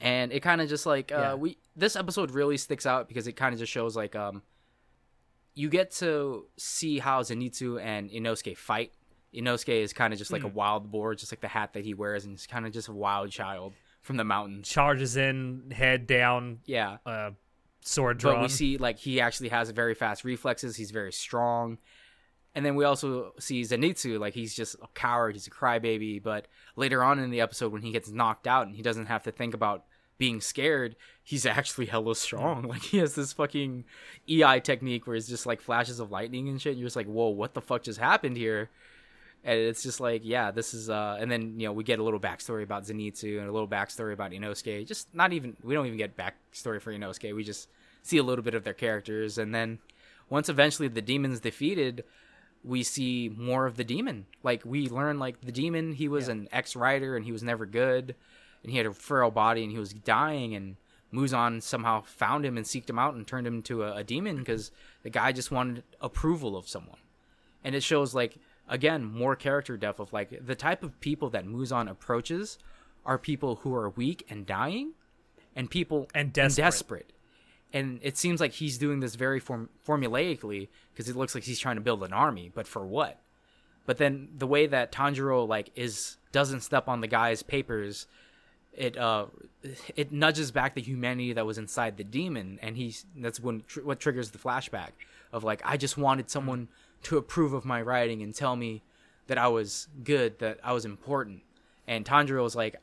And it kind of just like uh, Yeah. we this episode really sticks out because it kind of just shows like um you get to see how Zenitsu and Inosuke fight. Inosuke is kind of just like Hmm. a wild boar, just like the hat that he wears, and he's kind of just a wild child from the mountain. charges in, head down, Yeah, uh, sword drawn. but we see like he actually has very fast reflexes. He's very strong. And then we also see Zenitsu, like he's just a coward, he's a crybaby. But later on in the episode, when he gets knocked out and he doesn't have to think about being scared, he's actually hella strong. Like he has this fucking EI technique where it's just like flashes of lightning and shit. And you're just like, whoa, what the fuck just happened here? And it's just like, yeah, this is. uh And then you know we get a little backstory about Zenitsu and a little backstory about Inosuke. Just not even we don't even get backstory for Inosuke. We just see a little bit of their characters, and then once eventually the demon's defeated, we see more of the demon. Like we learn like the demon, he was an ex rider and he was never good, and he had a feral body and he was dying and. Muzan somehow found him and seeked him out and turned him into a, a demon because the guy just wanted approval of someone and it shows like again more character depth of like the type of people that Muzan approaches are people who are weak and dying and people And desperate. desperate. and it seems like he's doing this very form- formulaically because it looks like he's trying to build an army but for what but then the way that Tanjiro like is doesn't step on the guy's papers it uh it nudges back the humanity that was inside the demon and he's that's when tr- what triggers the flashback of like I just wanted someone to approve of my writing and tell me that I was good, that I was important. And Tanjiro was like,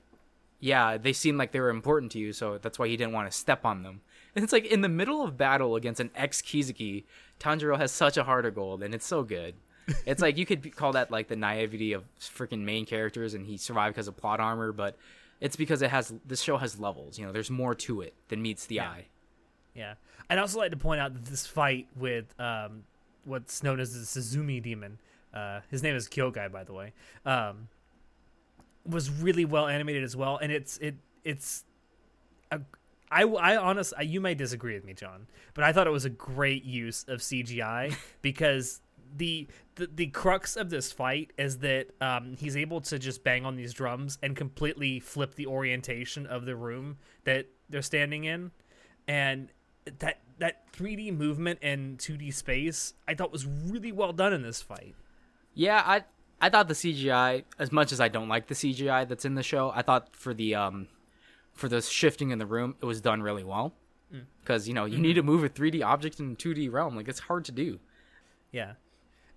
yeah, they seemed like they were important to you, so that's why he didn't want to step on them. And it's like in the middle of battle against an ex Kizuki, Tanjiro has such a heart of gold, and it's so good. It's like you could call that like the naivety of freaking main characters, and he survived because of plot armor, but it's because it has this show has levels. You know, there's more to it than meets the Yeah. eye. Yeah, I'd also like to point out that this fight with um, what's known as the Tsuzumi demon, uh, his name is Kyogai, by the way, um, was really well animated as well, and it's it it's a, I I honest you may disagree with me, John, but I thought it was a great use of CGI because. The, the the crux of this fight is that um, he's able to just bang on these drums and completely flip the orientation of the room that they're standing in, and that that 3D movement and 2D space I thought was really well done in this fight. Yeah, I I thought the CGI, as much as I don't like the CGI that's in the show, I thought for the um for the shifting in the room, it was done really well. Because you know you need to move a 3D object in a 2D realm, like it's hard to do. Yeah.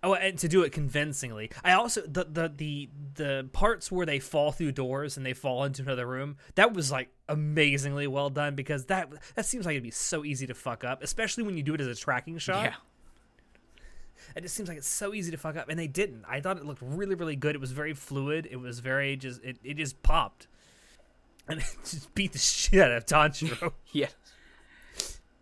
Oh, and to do it convincingly. I also the the the the parts where they fall through doors and they fall into another room. That was like amazingly well done because that that seems like it'd be so easy to fuck up, especially when you do it as a tracking shot. Yeah, It just seems like it's so easy to fuck up, and they didn't. I thought it looked really, really good. It was very fluid. It was very just it, it just popped, and it just beat the shit out of Tanjiro. yeah.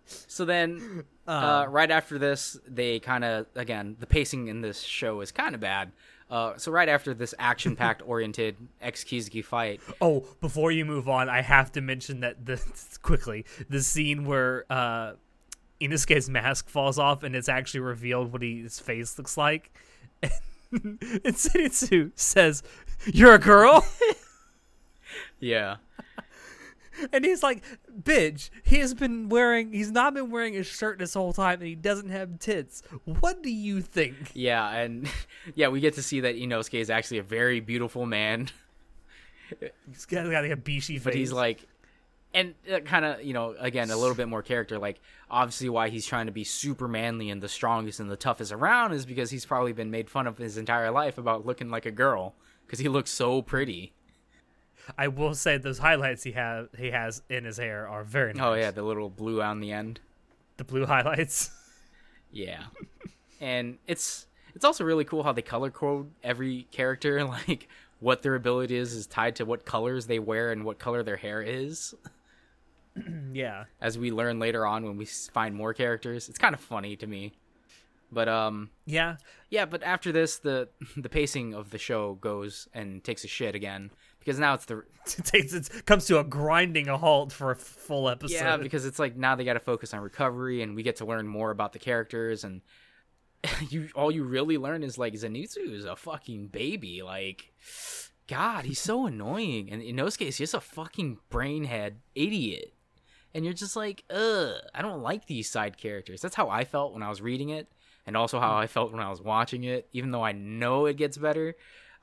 So then, uh, right after this, they kind of again the pacing in this show is kind of bad. Uh, so right after this action-packed oriented ex Kizuki fight, oh, before you move on, I have to mention that the quickly the scene where uh, Inosuke's mask falls off and it's actually revealed what he, his face looks like. And Zenitsu says, "You're a girl." yeah, And he's like, bitch, he has been wearing, he's not been wearing a shirt this whole time and he doesn't have tits. What do you think? yeah, and yeah, we get to see that Inosuke is actually a very beautiful man. He's got, got like a beachy face. but he's like and uh, kind of you know again a little bit more character like obviously why he's trying to be super manly and the strongest and the toughest around is because he's probably been made fun of his entire life about looking like a girl because he looks so pretty I will say those highlights he has he has in his hair are very nice. oh yeah the little blue on the end the blue highlights. yeah and it's it's also really cool how they color code every character like what their ability is is tied to what colors they wear and what color their hair is yeah, as we learn later on when we find more characters it's kind of funny to me but um yeah. Yeah, but after this, the the pacing of the show goes and takes a shit again because now it's the It takes it comes to a grinding a halt for a full episode. yeah because it's like now they got to focus on recovery and we get to learn more about the characters and you all you really learn is like Zenitsu is a fucking baby like God he's so annoying. And Inosuke is just a fucking brainhead idiot. And you're just like ugh I don't like these side characters. That's how I felt when I was reading it and also how I felt when I was watching it. Even though I know it gets better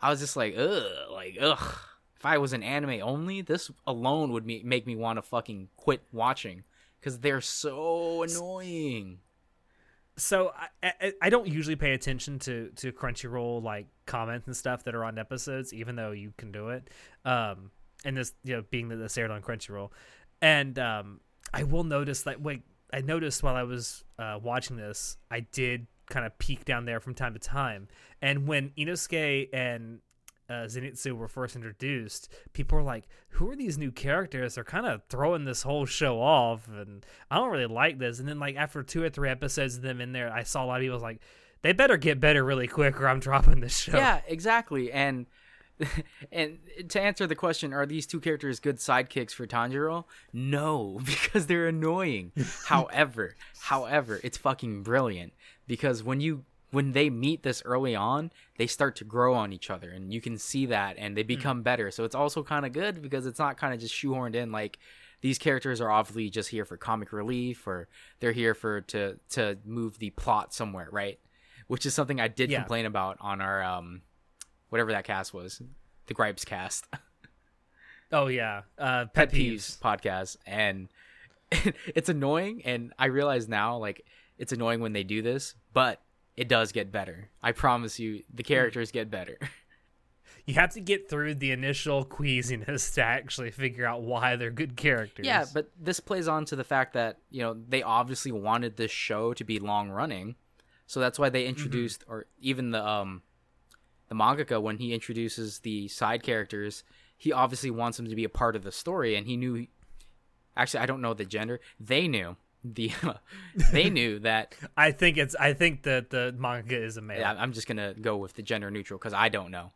I was just like ugh like ugh if I was an anime only, this alone would me- make me want to fucking quit watching because they're so annoying. so I, I I don't usually pay attention to to Crunchyroll like comments and stuff that are on episodes, even though you can do it. Um, and this you know being that this aired on Crunchyroll, and um, I will notice that wait, I noticed while I was uh, watching this, I did kind of peek down there from time to time, and when Inosuke and uh, Zenitsu were first introduced, people were like, "Who are these new characters? They're kind of throwing this whole show off, and I don't really like this." And then, like after two or three episodes of them in there, I saw a lot of people was like, "They better get better really quick, or I'm dropping this show." Yeah, exactly. And and to answer the question, are these two characters good sidekicks for Tanjiro? No, because they're annoying. however, however, it's fucking brilliant because when you when they meet this early on, they start to grow on each other, and you can see that, and they become better. So it's also kind of good because it's not kind of just shoehorned in like these characters are obviously just here for comic relief, or they're here for to to move the plot somewhere, right? Which is something I did Yeah. complain about on our um whatever that cast was, the Gripes cast. Oh yeah, uh, Pet pet, peeves. Peeves podcast, and it's annoying. And I realize now, like, it's annoying when they do this, but it does get better. I promise you, the characters get better. You have to get through the initial queasiness to actually figure out why they're good characters. Yeah, but this plays on to the fact that you know they obviously wanted this show to be long running, so that's why they introduced, or even the um, the mangaka when he introduces the side characters, he obviously wants them to be a part of the story, and he knew. Actually, I don't know the gender. They knew the. they knew that. I think it's. I think that the manga is a male. Yeah, I'm just gonna go with the gender neutral because I don't know.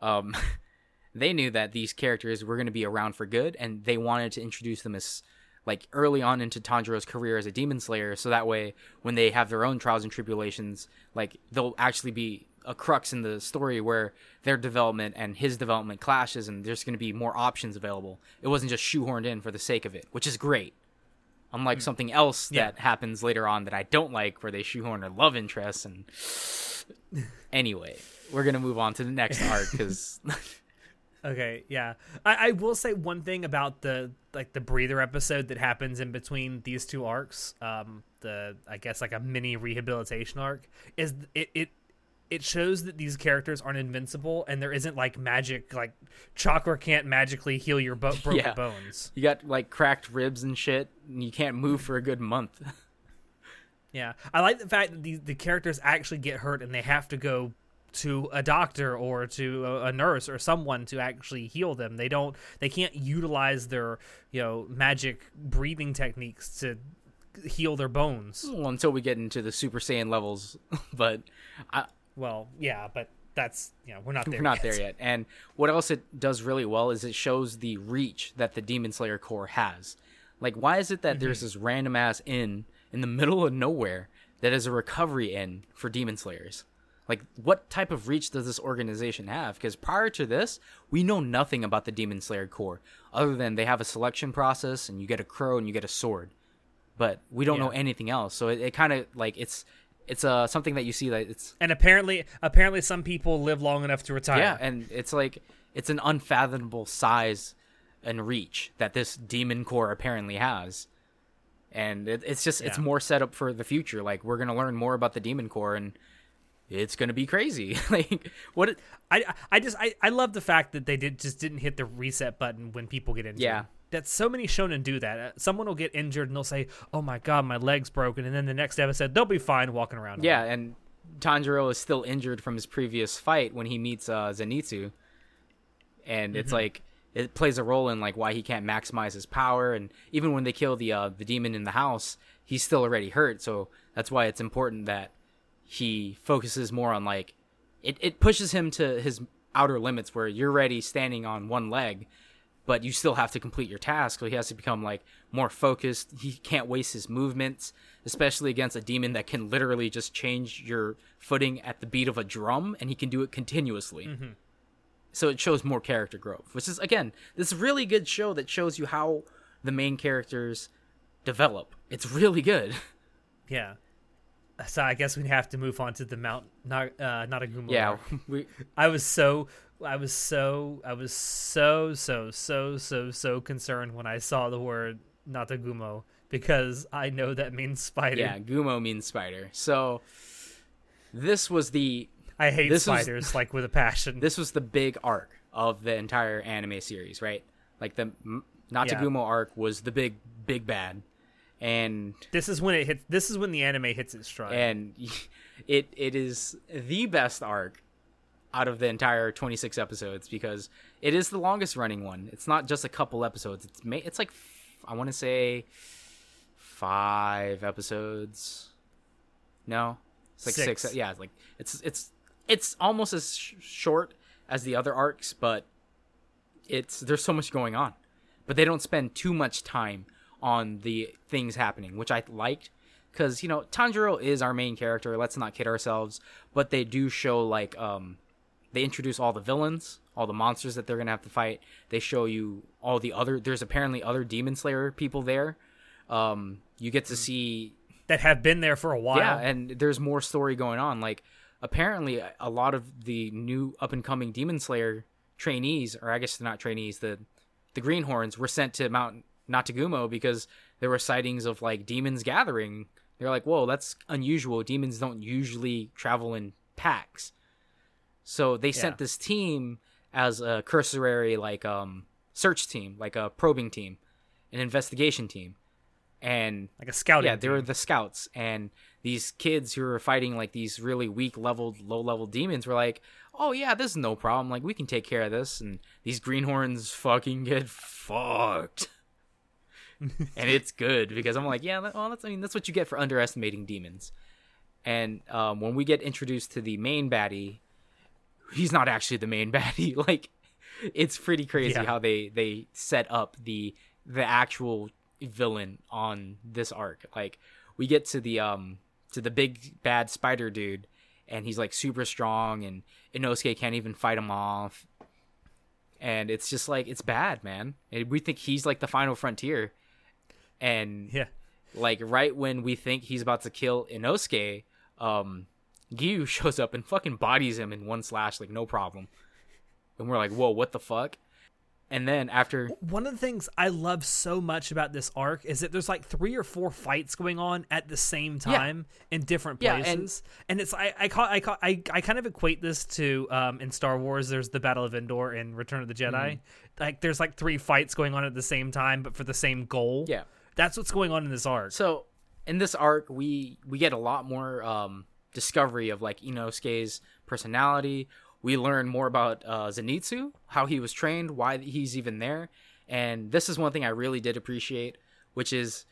Um, they knew that these characters were going to be around for good, and they wanted to introduce them as like early on into Tanjiro's career as a demon slayer, so that way when they have their own trials and tribulations, like they'll actually be a crux in the story where their development and his development clashes, and there's going to be more options available. It wasn't just shoehorned in for the sake of it, which is great. Unlike something else Yeah. that happens later on that I don't like, where they shoehorn their love interests and anyway, we're gonna move on to the next arc because Okay, yeah. I, I will say one thing about the like the breather episode that happens in between these two arcs. Um, the I guess like a mini rehabilitation arc is it it it shows that these characters aren't invincible and there isn't like magic like chakra can't magically heal your bo- broken Yeah. bones. you got like cracked ribs and shit, and you can't move for a good month. Yeah, I like the fact that the the characters actually get hurt and they have to go to a doctor or to a, a nurse or someone to actually heal them. They don't. They can't utilize their you know magic breathing techniques to heal their bones. well, until we get into the Super Saiyan levels, but I, Well, yeah, but that's you know we're not there. we're not yet. there yet. And what else it does really well is it shows the reach that the Demon Slayer Corps has. Like, why is it that Mm-hmm. there's this random ass inn in the middle of nowhere that is a recovery inn for Demon Slayers? Like, what type of reach does this organization have? Because prior to this, we know nothing about the Demon Slayer Corps, other than they have a selection process and you get a crow and you get a sword. But we don't know anything else. So it, it kind of like it's it's uh something that you see that it's And apparently, apparently, some people live long enough to retire. yeah, and it's like it's an unfathomable size and reach that this demon corps apparently has. And it, it's just it's more set up for the future. Like we're gonna learn more about the demon corps, and it's gonna be crazy. like what? It, I I just I, I love the fact that they did just didn't hit the reset button when people get injured. Yeah. That so many shonen do that. Uh, Someone will get injured and they'll say, "Oh my god, my leg's broken," and then the next episode they'll be fine walking around. yeah, and Tanjiro is still injured from his previous fight when he meets uh, Zenitsu, and it's like it plays a role in like why he can't maximize his power, and even when they kill the uh, the demon in the house, he's still already hurt. So that's why it's important that he focuses more on like it, it pushes him to his outer limits where you're already standing on one leg but you still have to complete your task. So he has to become like more focused. He can't waste his movements especially against a demon that can literally just change your footing at the beat of a drum and he can do it continuously. So it shows more character growth which is again this really good show that shows you how the main characters develop. It's really good. Yeah. So I guess we have to move on to the Mount Na- uh, Natagumo. yeah we, I was so I was so I was so so so so so concerned when I saw the word Natagumo because I know that means spider. yeah gumo means spider so this was the I hate This was- spiders like with a passion. this was the big arc of the entire anime series, right? Like the Natagumo arc was the big big bad, and This is when it hits. This is when the anime hits its stride. and it it is the best arc out of the entire 26 episodes because it is the longest running one. It's not just a couple episodes. It's ma- it's like I want to say 5 episodes. No. It's like 6. Six. Yeah, it's like it's it's it's almost as sh- short as the other arcs, but it's there's so much going on. But they don't spend too much time on the things happening, which I liked because you know Tanjiro is our main character. Let's not kid ourselves. But they do show like um, they introduce all the villains, all the monsters that they're gonna have to fight. They show you all the other. There's apparently other Demon Slayer people there. Um, you get to see that have been there for a while. yeah, and there's more story going on. Like apparently, a lot of the new up and coming Demon Slayer trainees, or I guess they're not trainees, the the Greenhorns were sent to Mount Natagumo because there were sightings of like demons gathering. They're like, whoa, that's unusual. Demons don't usually travel in packs. So they sent Yeah. this team as a cursory like um search team, like a probing team, an investigation team. And like a scouting. yeah, they were the scouts, and these kids who were fighting like these really weak leveled, low level demons were like, "Oh yeah, this is no problem. Like we can take care of this." And these greenhorns fucking get fucked, and it's good because I'm like, yeah, well, that's I mean that's what you get for underestimating demons. And um, when we get introduced to the main baddie, he's not actually the main baddie. like it's pretty crazy Yeah. how they they set up the the actual villain on this arc. Like we get to the um to the big bad spider dude and he's like super strong and Inosuke can't even fight him off. And it's just like it's bad, man. And we think he's like the final frontier. And yeah. like right when we think he's about to kill Inosuke, um Giyu shows up and fucking bodies him in one slash like no problem. And we're like, "Whoa, what the fuck?" And then after One of the things I love so much about this arc is that there's like three or four fights going on at the same time in different places, Yeah, and- and, it's I I, call, I, call, I I kind of equate this to um in Star Wars. There's the Battle of Endor in Return of the Jedi. Mm-hmm. Like there's like three fights going on at the same time, but for the same goal. Yeah. that's what's going on in this arc. So in this arc, we we get a lot more um, discovery of like Inosuke's personality. We learn more about uh, Zenitsu, how he was trained, why he's even there, and this is one thing I really did appreciate, which is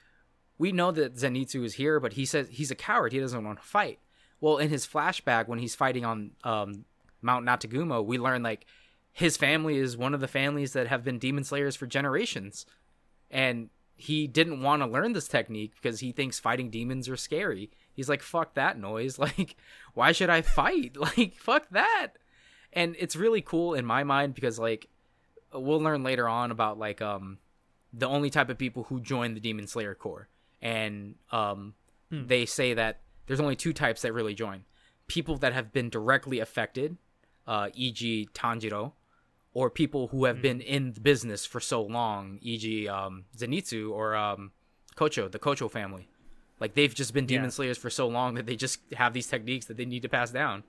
we know that Zenitsu is here, but he says he's a coward. He doesn't want to fight. Well, in his flashback when he's fighting on um, Mount Natagumo, we learn like his family is one of the families that have been demon slayers for generations and he didn't want to learn this technique because he thinks fighting demons are scary. He's like, "Fuck that noise! Like, why should I fight? Like, fuck that!" And it's really cool in my mind because like we'll learn later on about like um the only type of people who join the Demon Slayer Corps, and um they say that there's only two types that really join: people that have been directly affected, uh, e.g., Tanjiro, or people who have been in the business for so long, e.g., um, Zenitsu or um, Kocho, the Kocho family. Like they've just been demon Yeah. slayers for so long that they just have these techniques that they need to pass down.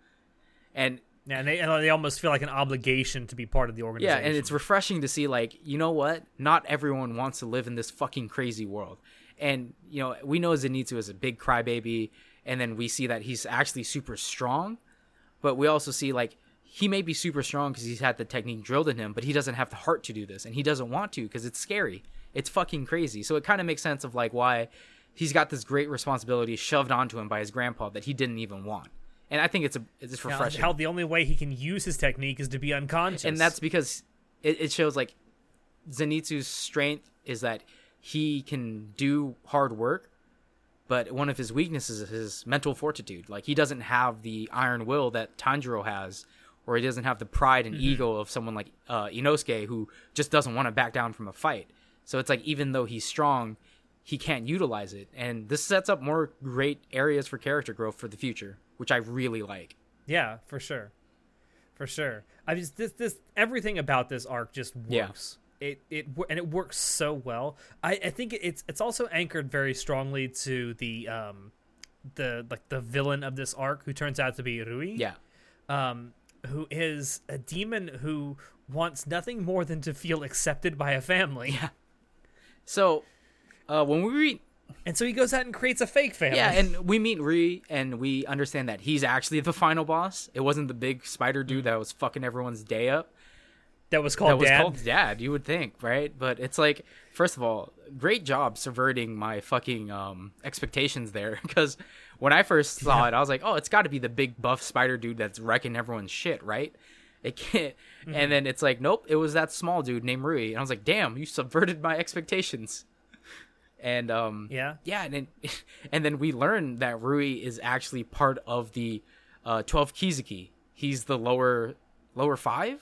And yeah, and they and they almost feel like an obligation to be part of the organization. yeah, and it's refreshing to see like, you know what? Not everyone wants to live in this fucking crazy world. And you know, we know Zenitsu is a big crybaby, and then we see that he's actually super strong, but we also see like he may be super strong because he's had the technique drilled in him, but he doesn't have the heart to do this, and he doesn't want to because it's scary. It's fucking crazy. So it kind of makes sense of like why he's got this great responsibility shoved onto him by his grandpa that he didn't even want. And I think it's a it's refreshing. how the only way he can use his technique is to be unconscious, and that's because it, it shows like Zenitsu's strength is that he can do hard work, but one of his weaknesses is his mental fortitude. Like he doesn't have the iron will that Tanjiro has, or he doesn't have the pride and ego of someone like uh, Inosuke who just doesn't want to back down from a fight. So it's like even though he's strong, he can't utilize it, and this sets up more great areas for character growth for the future, which I really like. Yeah, for sure, for sure. I just this this everything about this arc just works. Yeah. It it and it works so well. I I think it's it's also anchored very strongly to the um the like the villain of this arc who turns out to be Rui. Yeah, Um, who is a demon who wants nothing more than to feel accepted by a family. Yeah. so uh, when we read And so he goes out and creates a fake family. Yeah, and we meet Rui, and we understand that he's actually the final boss. It wasn't the big spider dude that was fucking everyone's day up. that was called that was Dad. called Dad. You would think, right? But it's like, first of all, great job subverting my fucking um, expectations there. Because when I first saw Yeah. it, I was like, oh, it's got to be the big buff spider dude that's wrecking everyone's shit, right? It can't. Mm-hmm. And then it's like, nope, it was that small dude named Rui, and I was like, damn, you subverted my expectations. And um, Yeah. yeah, and then and then we learn that Rui is actually part of the uh, twelve Kizuki. He's the lower lower five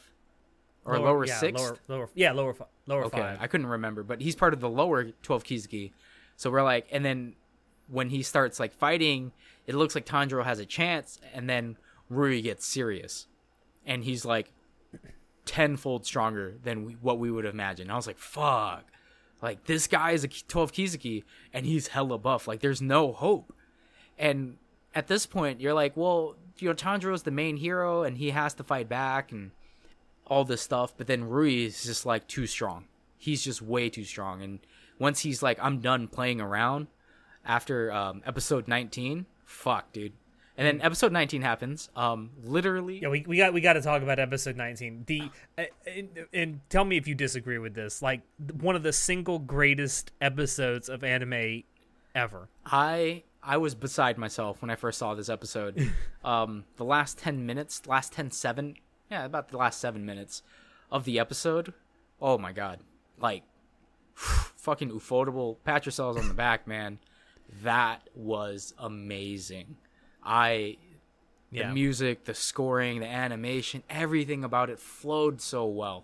or lower, yeah, six. Lower, lower, yeah, lower, fi- lower okay, five. I couldn't remember, but he's part of the lower twelve Kizuki. So we're like, and then when he starts like fighting, it looks like Tanjiro has a chance, and then Rui gets serious, and he's like, tenfold stronger than we, what we would have imagined. I was like, fuck. Like this guy is a 12 Kizuki and he's hella buff. Like there's no hope. And at this point, you're like, well, you know, Tanjiro's the main hero and he has to fight back and all this stuff. But then Rui is just like too strong. He's just way too strong. And once he's like, I'm done playing around after um, episode 19, fuck, dude. And then episode 19 happens. Um, literally, Yeah, we, we got we got to talk about episode 19. The uh, and, and tell me if you disagree with this. Like one of the single greatest episodes of anime ever. I I was beside myself when I first saw this episode. um, the last ten minutes, last 10, 7, yeah, about the last seven minutes of the episode. Oh my god, like fucking ufotable. Pat yourselves on the back, man. That was amazing. I the Yeah. music, the scoring, the animation, everything about it flowed so well.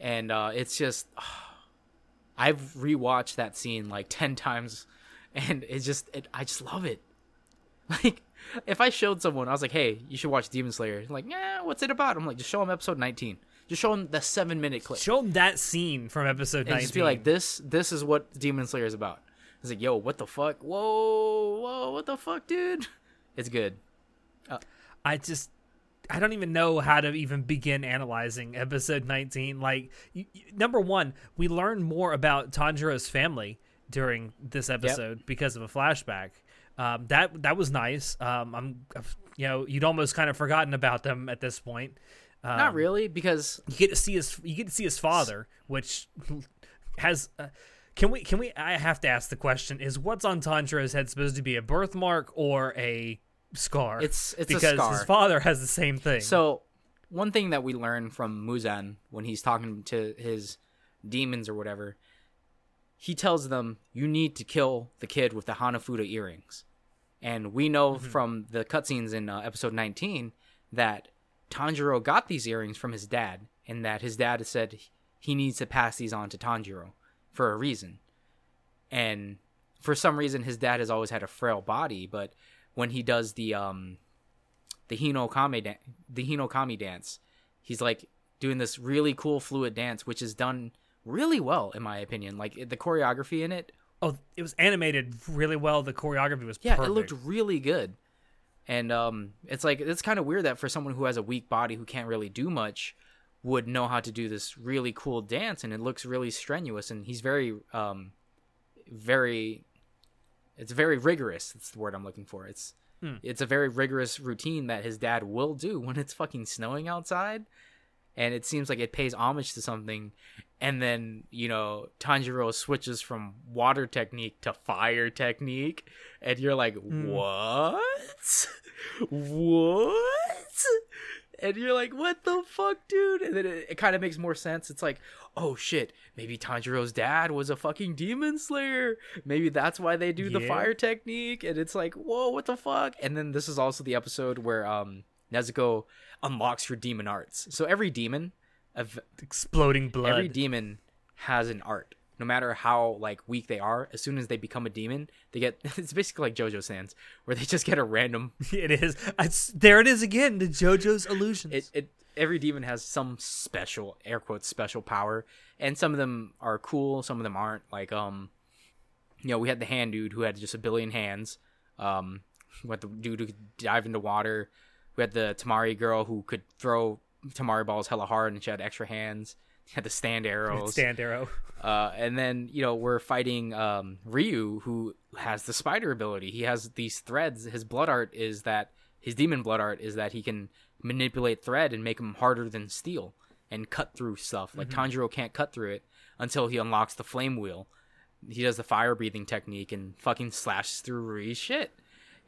And uh, it's just I've rewatched that scene like 10 times and it's just it, I just love it. Like if I showed someone I was like, "Hey, you should watch Demon Slayer." Like, "Yeah, what's it about?" I'm like, "Just show them episode 19. Just show them the 7-minute clip." Show them that scene from episode and 19. just be like, "This this is what Demon Slayer is about." It's like, "Yo, what the fuck? Whoa, whoa, what the fuck, dude?" It's good. I just I don't even know how to even begin analyzing episode 19. Like y y- number 1, we learn more about Tanjiro's family during this episode because of a flashback. Um, that that was nice. Um, I'm you know, you'd almost kind of forgotten about them at this point. Um, Not really because You get to see his you get to see his father, which has uh, can we can we I have to ask the question is what's on Tanjiro's head supposed to be a birthmark or a scar? It's- it's a because his father has the same thing. So, one thing that we learn from Muzan when he's talking to his demons or whatever, he tells them, "You need to kill the kid with the Hanafuda earrings." And we know from the cutscenes in uh, episode 19 that Tanjiro got these earrings from his dad, and that his dad said he needs to pass these on to Tanjiro for a reason. And for some reason, his dad has always had a frail body, but when he does the um the Hinokami dan- the Hinokami dance. He's like doing this really cool fluid dance, which is done really well in my opinion. Like the choreography in it, oh, it was animated really well. The choreography was yeah, perfect. it looked really good. And um, it's like it's kind of weird that for someone who has a weak body who can't really do much, would know how to do this really cool dance, and it looks really strenuous. And he's very, um, very, it's very rigorous. That's the word I'm looking for. It's it's a very rigorous routine that his dad will do when it's fucking snowing outside, and it seems like it pays homage to something. And then you know Tanjiro switches from water technique to fire technique, and you're like, what? what? And you're like, what the fuck, dude? And then it, it kind of makes more sense. It's like, oh shit, maybe Tanjiro's dad was a fucking demon slayer. Maybe that's why they do the fire technique. And it's like, whoa, what the fuck? And then this is also the episode where um Nezuko unlocks her demon arts. So every demon, ev- exploding blood. every demon has an art. No matter how like weak they are, as soon as they become a demon, they get it's basically like JoJo Sans, where they just get a random it is. It's, there it is again. The JoJo's illusions. it, it every demon has some special air quotes special power and some of them are cool some of them aren't like um you know we had the hand dude who had just a billion hands um we had the dude who could dive into water we had the temari girl who could throw temari balls hella hard and she had extra hands had the stand arrows Stand arrow. uh, and then you know we're fighting um, Ryu, who has the spider ability. He has these threads. His blood art is that his demon blood art is that he can manipulate thread and make them harder than steel and cut through stuff. Like Tanjiro can't cut through it until he unlocks the flame wheel. He does the fire breathing technique and fucking slashes through Ryu's shit.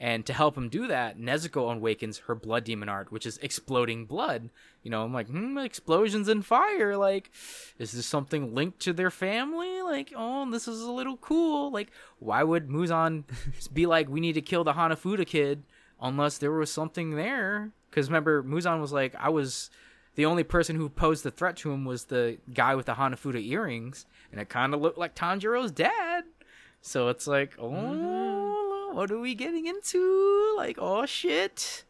And to help him do that, Nezuko awakens her blood demon art, which is exploding blood. You know, I'm like, hmm, explosions and fire. Like, is this something linked to their family? Like, oh, this is a little cool. Like, why would Muzan be like, we need to kill the Hanafuda kid unless there was something there? Because remember, Muzan was like, I was the only person who posed the threat to him was the guy with the Hanafuda earrings, and it kind of looked like Tanjiro's dad. So it's like, oh, what are we getting into? Like, oh shit,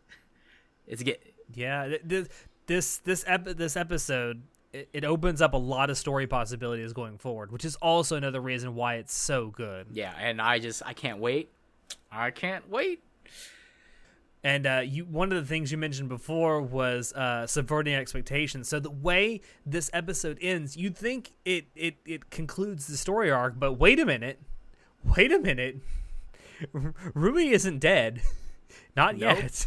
it's get Yeah, th- th- this this ep- this episode it, it opens up a lot of story possibilities going forward, which is also another reason why it's so good. Yeah, and I just I can't wait. I can't wait. And uh, you, one of the things you mentioned before was uh, subverting expectations. So the way this episode ends, you'd think it, it it concludes the story arc, but wait a minute, wait a minute, Rui isn't dead, not Nope. yet.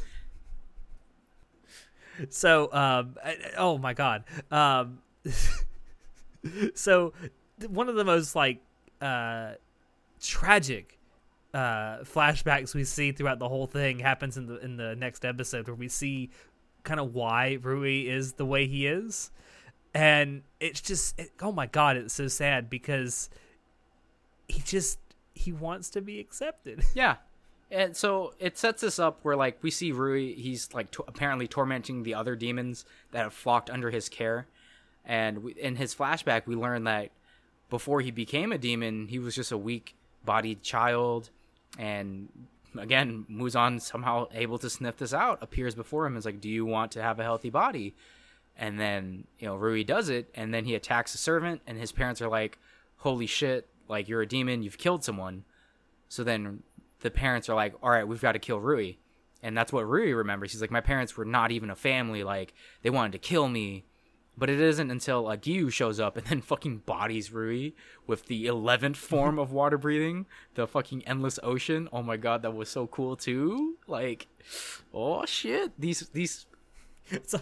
So, um, I- oh my god, um, so one of the most like uh, tragic uh, flashbacks we see throughout the whole thing happens in the in the next episode where we see kind of why Rui is the way he is, and it's just it, oh my god, it's so sad because he just he wants to be accepted. Yeah. And so it sets us up where like we see Rui, he's like to- apparently tormenting the other demons that have flocked under his care. And we, in his flashback, we learn that before he became a demon, he was just a weak-bodied child. And again, Muzan somehow able to sniff this out, appears before him and is like, "Do you want to have a healthy body?" And then you know Rui does it, and then he attacks a servant, and his parents are like, "Holy shit! Like you're a demon, you've killed someone." So then the parents are like, all right, we've got to kill Rui. And that's what Rui remembers. He's like, my parents were not even a family. Like, they wanted to kill me. But it isn't until uh, Giyu shows up and then fucking bodies Rui with the 11th form of water breathing, the fucking endless ocean. Oh my god, that was so cool too. Like, oh shit. These, these, it's,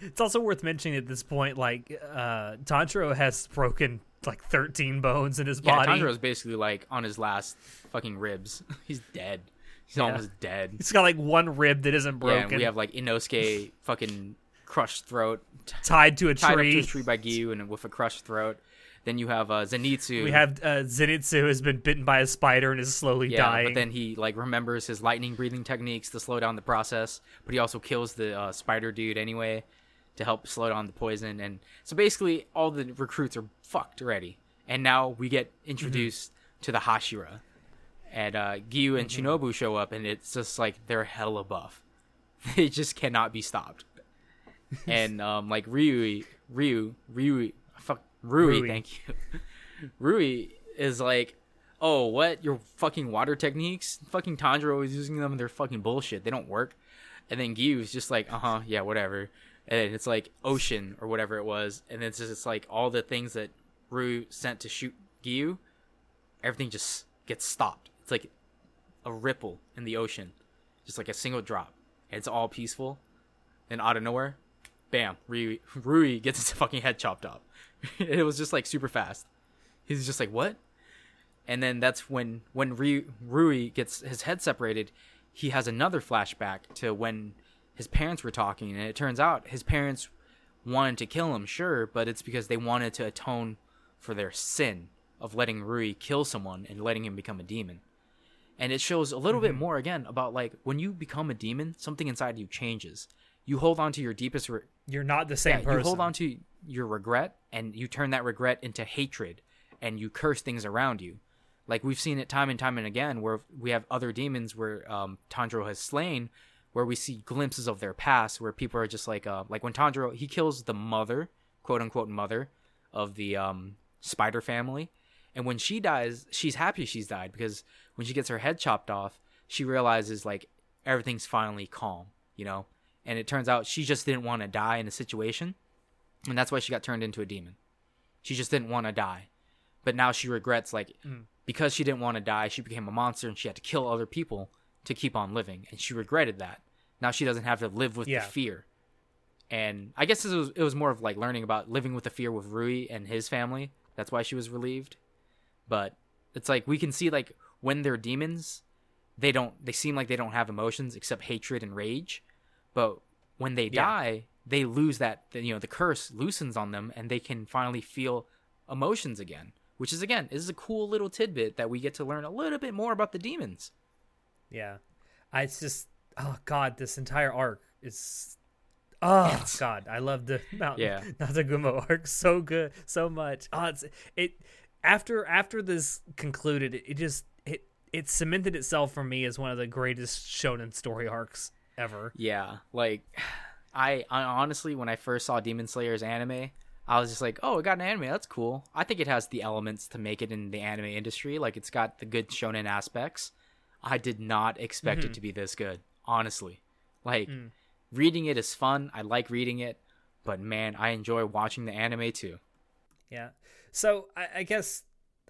it's also worth mentioning at this point, like uh, Tanjiro has broken like 13 bones in his yeah, body. Tanjiro's basically like on his last fucking ribs. He's dead. He's Yeah. almost dead. He's got like one rib that isn't Yeah, broken, and we have like Inosuke fucking crushed throat, tied to a tied tree. to a tree by Giyu and with a crushed throat. Then you have uh, Zenitsu. We have uh, Zenitsu has been bitten by a spider and is slowly yeah, dying. but then he like remembers his lightning breathing techniques to slow down the process, but he also kills the uh, spider dude anyway to help slow down the poison. And so basically, all the recruits are fucked already. And now we get introduced to the Hashira, and uh, Giyu and Shinobu show up, and it's just like they're hella buff. They just cannot be stopped. and um, like Ryu, Ryu, Ryu, fuck Rui, Rui. thank you. Rui is like, oh, what your fucking water techniques? Fucking Tanjiro is using them. and They're fucking bullshit. They don't work. And then Giyu is just like, uh huh, yeah, whatever. And it's like ocean or whatever it was, and it's just it's like all the things that Rui sent to shoot Giyu, everything just gets stopped. It's like a ripple in the ocean, just like a single drop. And it's all peaceful. And out of nowhere, bam, Rui, Rui gets his fucking head chopped off. it was just like super fast. He's just like, what? And then that's when when Rui, Rui gets his head separated, he has another flashback to when his parents were talking, and it turns out his parents wanted to kill him, sure, but it's because they wanted to atone for their sin of letting Rui kill someone and letting him become a demon. And it shows a little bit more again about like when you become a demon, something inside you changes. You hold on to your deepest re- You're not the same yeah, person. you hold on to your regret and you turn that regret into hatred and you curse things around you. Like we've seen it time and time and again where we have other demons where um, Tanjiro has slain, where we see glimpses of their past where people are just like, uh, like when Tanjiro, he kills the mother, quote unquote mother of the um, spider family. And when she dies, she's happy she's died because when she gets her head chopped off, she realizes like everything's finally calm, you know? And it turns out she just didn't want to die in a situation. And that's why she got turned into a demon. She just didn't want to die. But now she regrets, like, because she didn't want to die, she became a monster and she had to kill other people to keep on living. And she regretted that. Now she doesn't have to live with Yeah. the fear. And I guess it was, it was more of like learning about living with the fear with Rui and his family. That's why she was relieved. But it's like we can see like when they're demons, they don't they seem like they don't have emotions except hatred and rage. But when they Yeah. die, they lose that you know the curse loosens on them and they can finally feel emotions again. Which is again is a cool little tidbit that we get to learn a little bit more about the demons. Yeah, I it's just oh god, this entire arc is oh god, I love the Mountain Yeah. Natagumo arc so good, so much. Oh, it's it after after this concluded, it, it just it it cemented itself for me as one of the greatest shonen story arcs ever. Yeah, like I, I honestly, when I first saw Demon Slayer's anime, I was just like, oh, it got an anime. That's cool. I think it has the elements to make it in the anime industry. Like, it's got the good shonen aspects. I did not expect Mm-hmm. it to be this good, honestly. Like, Mm. reading it is fun. I like reading it, but man, I enjoy watching the anime too. Yeah. So I, I guess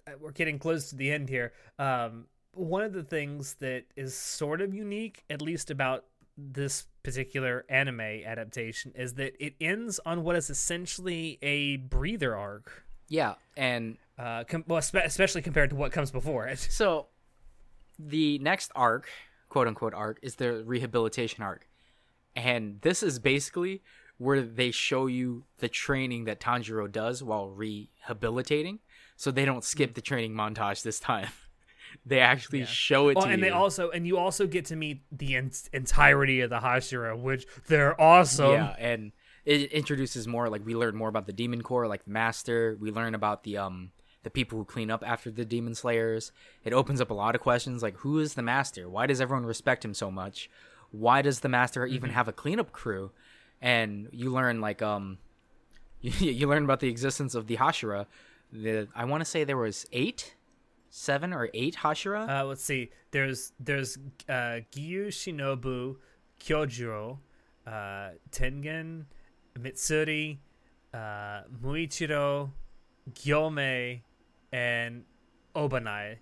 uh, we're getting close to the end here. Um, one of the things that is sort of unique, at least about this particular anime adaptation, is that it ends on what is essentially a breather arc. Yeah, and Uh, com- well, spe- especially compared to what comes before it. So, the next arc, quote unquote arc, is the rehabilitation arc. And this is basically where they show you the training that Tanjiro does while rehabilitating. So they don't skip the training montage this time. they actually show it Oh, to and you. they also and you also get to meet the en- entirety of the Hashira, which they're awesome. yeah, and it introduces more like we learn more about the demon core, like the master. We learn about the um the people who clean up after the demon slayers. It opens up a lot of questions like who is the master? Why does everyone respect him so much? Why does the master even have a cleanup crew? And you learn like um you, you learn about the existence of the Hashira. The I want to say there was 8 7 or 8 Hashira. Uh, let's see. There's there's uh, Giyu Shinobu, Kyojuro, uh, Tengen, Mitsuri, uh, Muichiro, Gyome, and Obanai,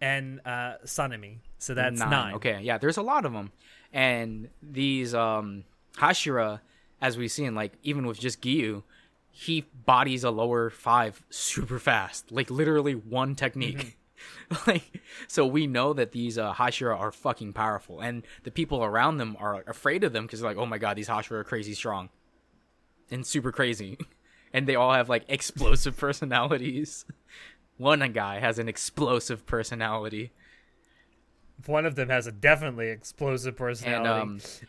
and uh, Sanemi. So that's nine. Okay, yeah, there's a lot of them, and these um Hashira, as we've seen, like even with just Giyu, he bodies a lower five super fast, like literally one technique. like, so we know that these uh, Hashira are fucking powerful, and the people around them are afraid of them because they're like, oh my god, these Hashira are crazy strong, and super crazy, and they all have like explosive personalities. One guy has an explosive personality. One of them has a definitely explosive and personality.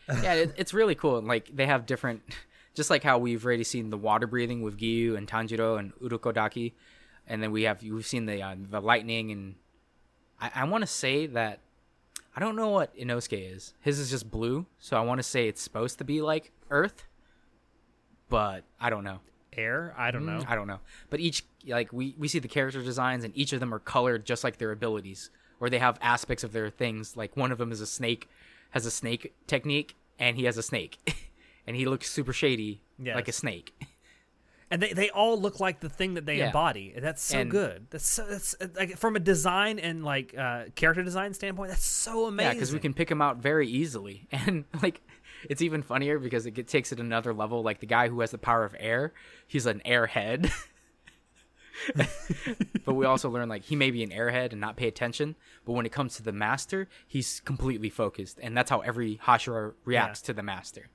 um yeah it, it's really cool And, like they have different just like how we've already seen the water breathing with Giyu and Tanjiro and Urokodaki and then we have we've seen the uh, the lightning and I, I want to say that I don't know what Inosuke is his is just blue so I want to say it's supposed to be like Earth but I don't know Air? I don't know. I don't know but each like we we see the character designs and each of them are colored just like their abilities or they have aspects of their things like one of them is a snake has a snake technique and he has a snake and he looks super shady like a snake and they, they all look like the thing that they Yeah. embody. That's so And- good. That's so that's like from a design and like uh, character design standpoint. That's so amazing. yeah because we can pick him out very easily and like it's even funnier because it takes it another level. Like the guy who has the power of air he's an airhead. But we also learn like he may be an airhead and not pay attention but when it comes to the master he's completely focused and that's how every hashira reacts to the master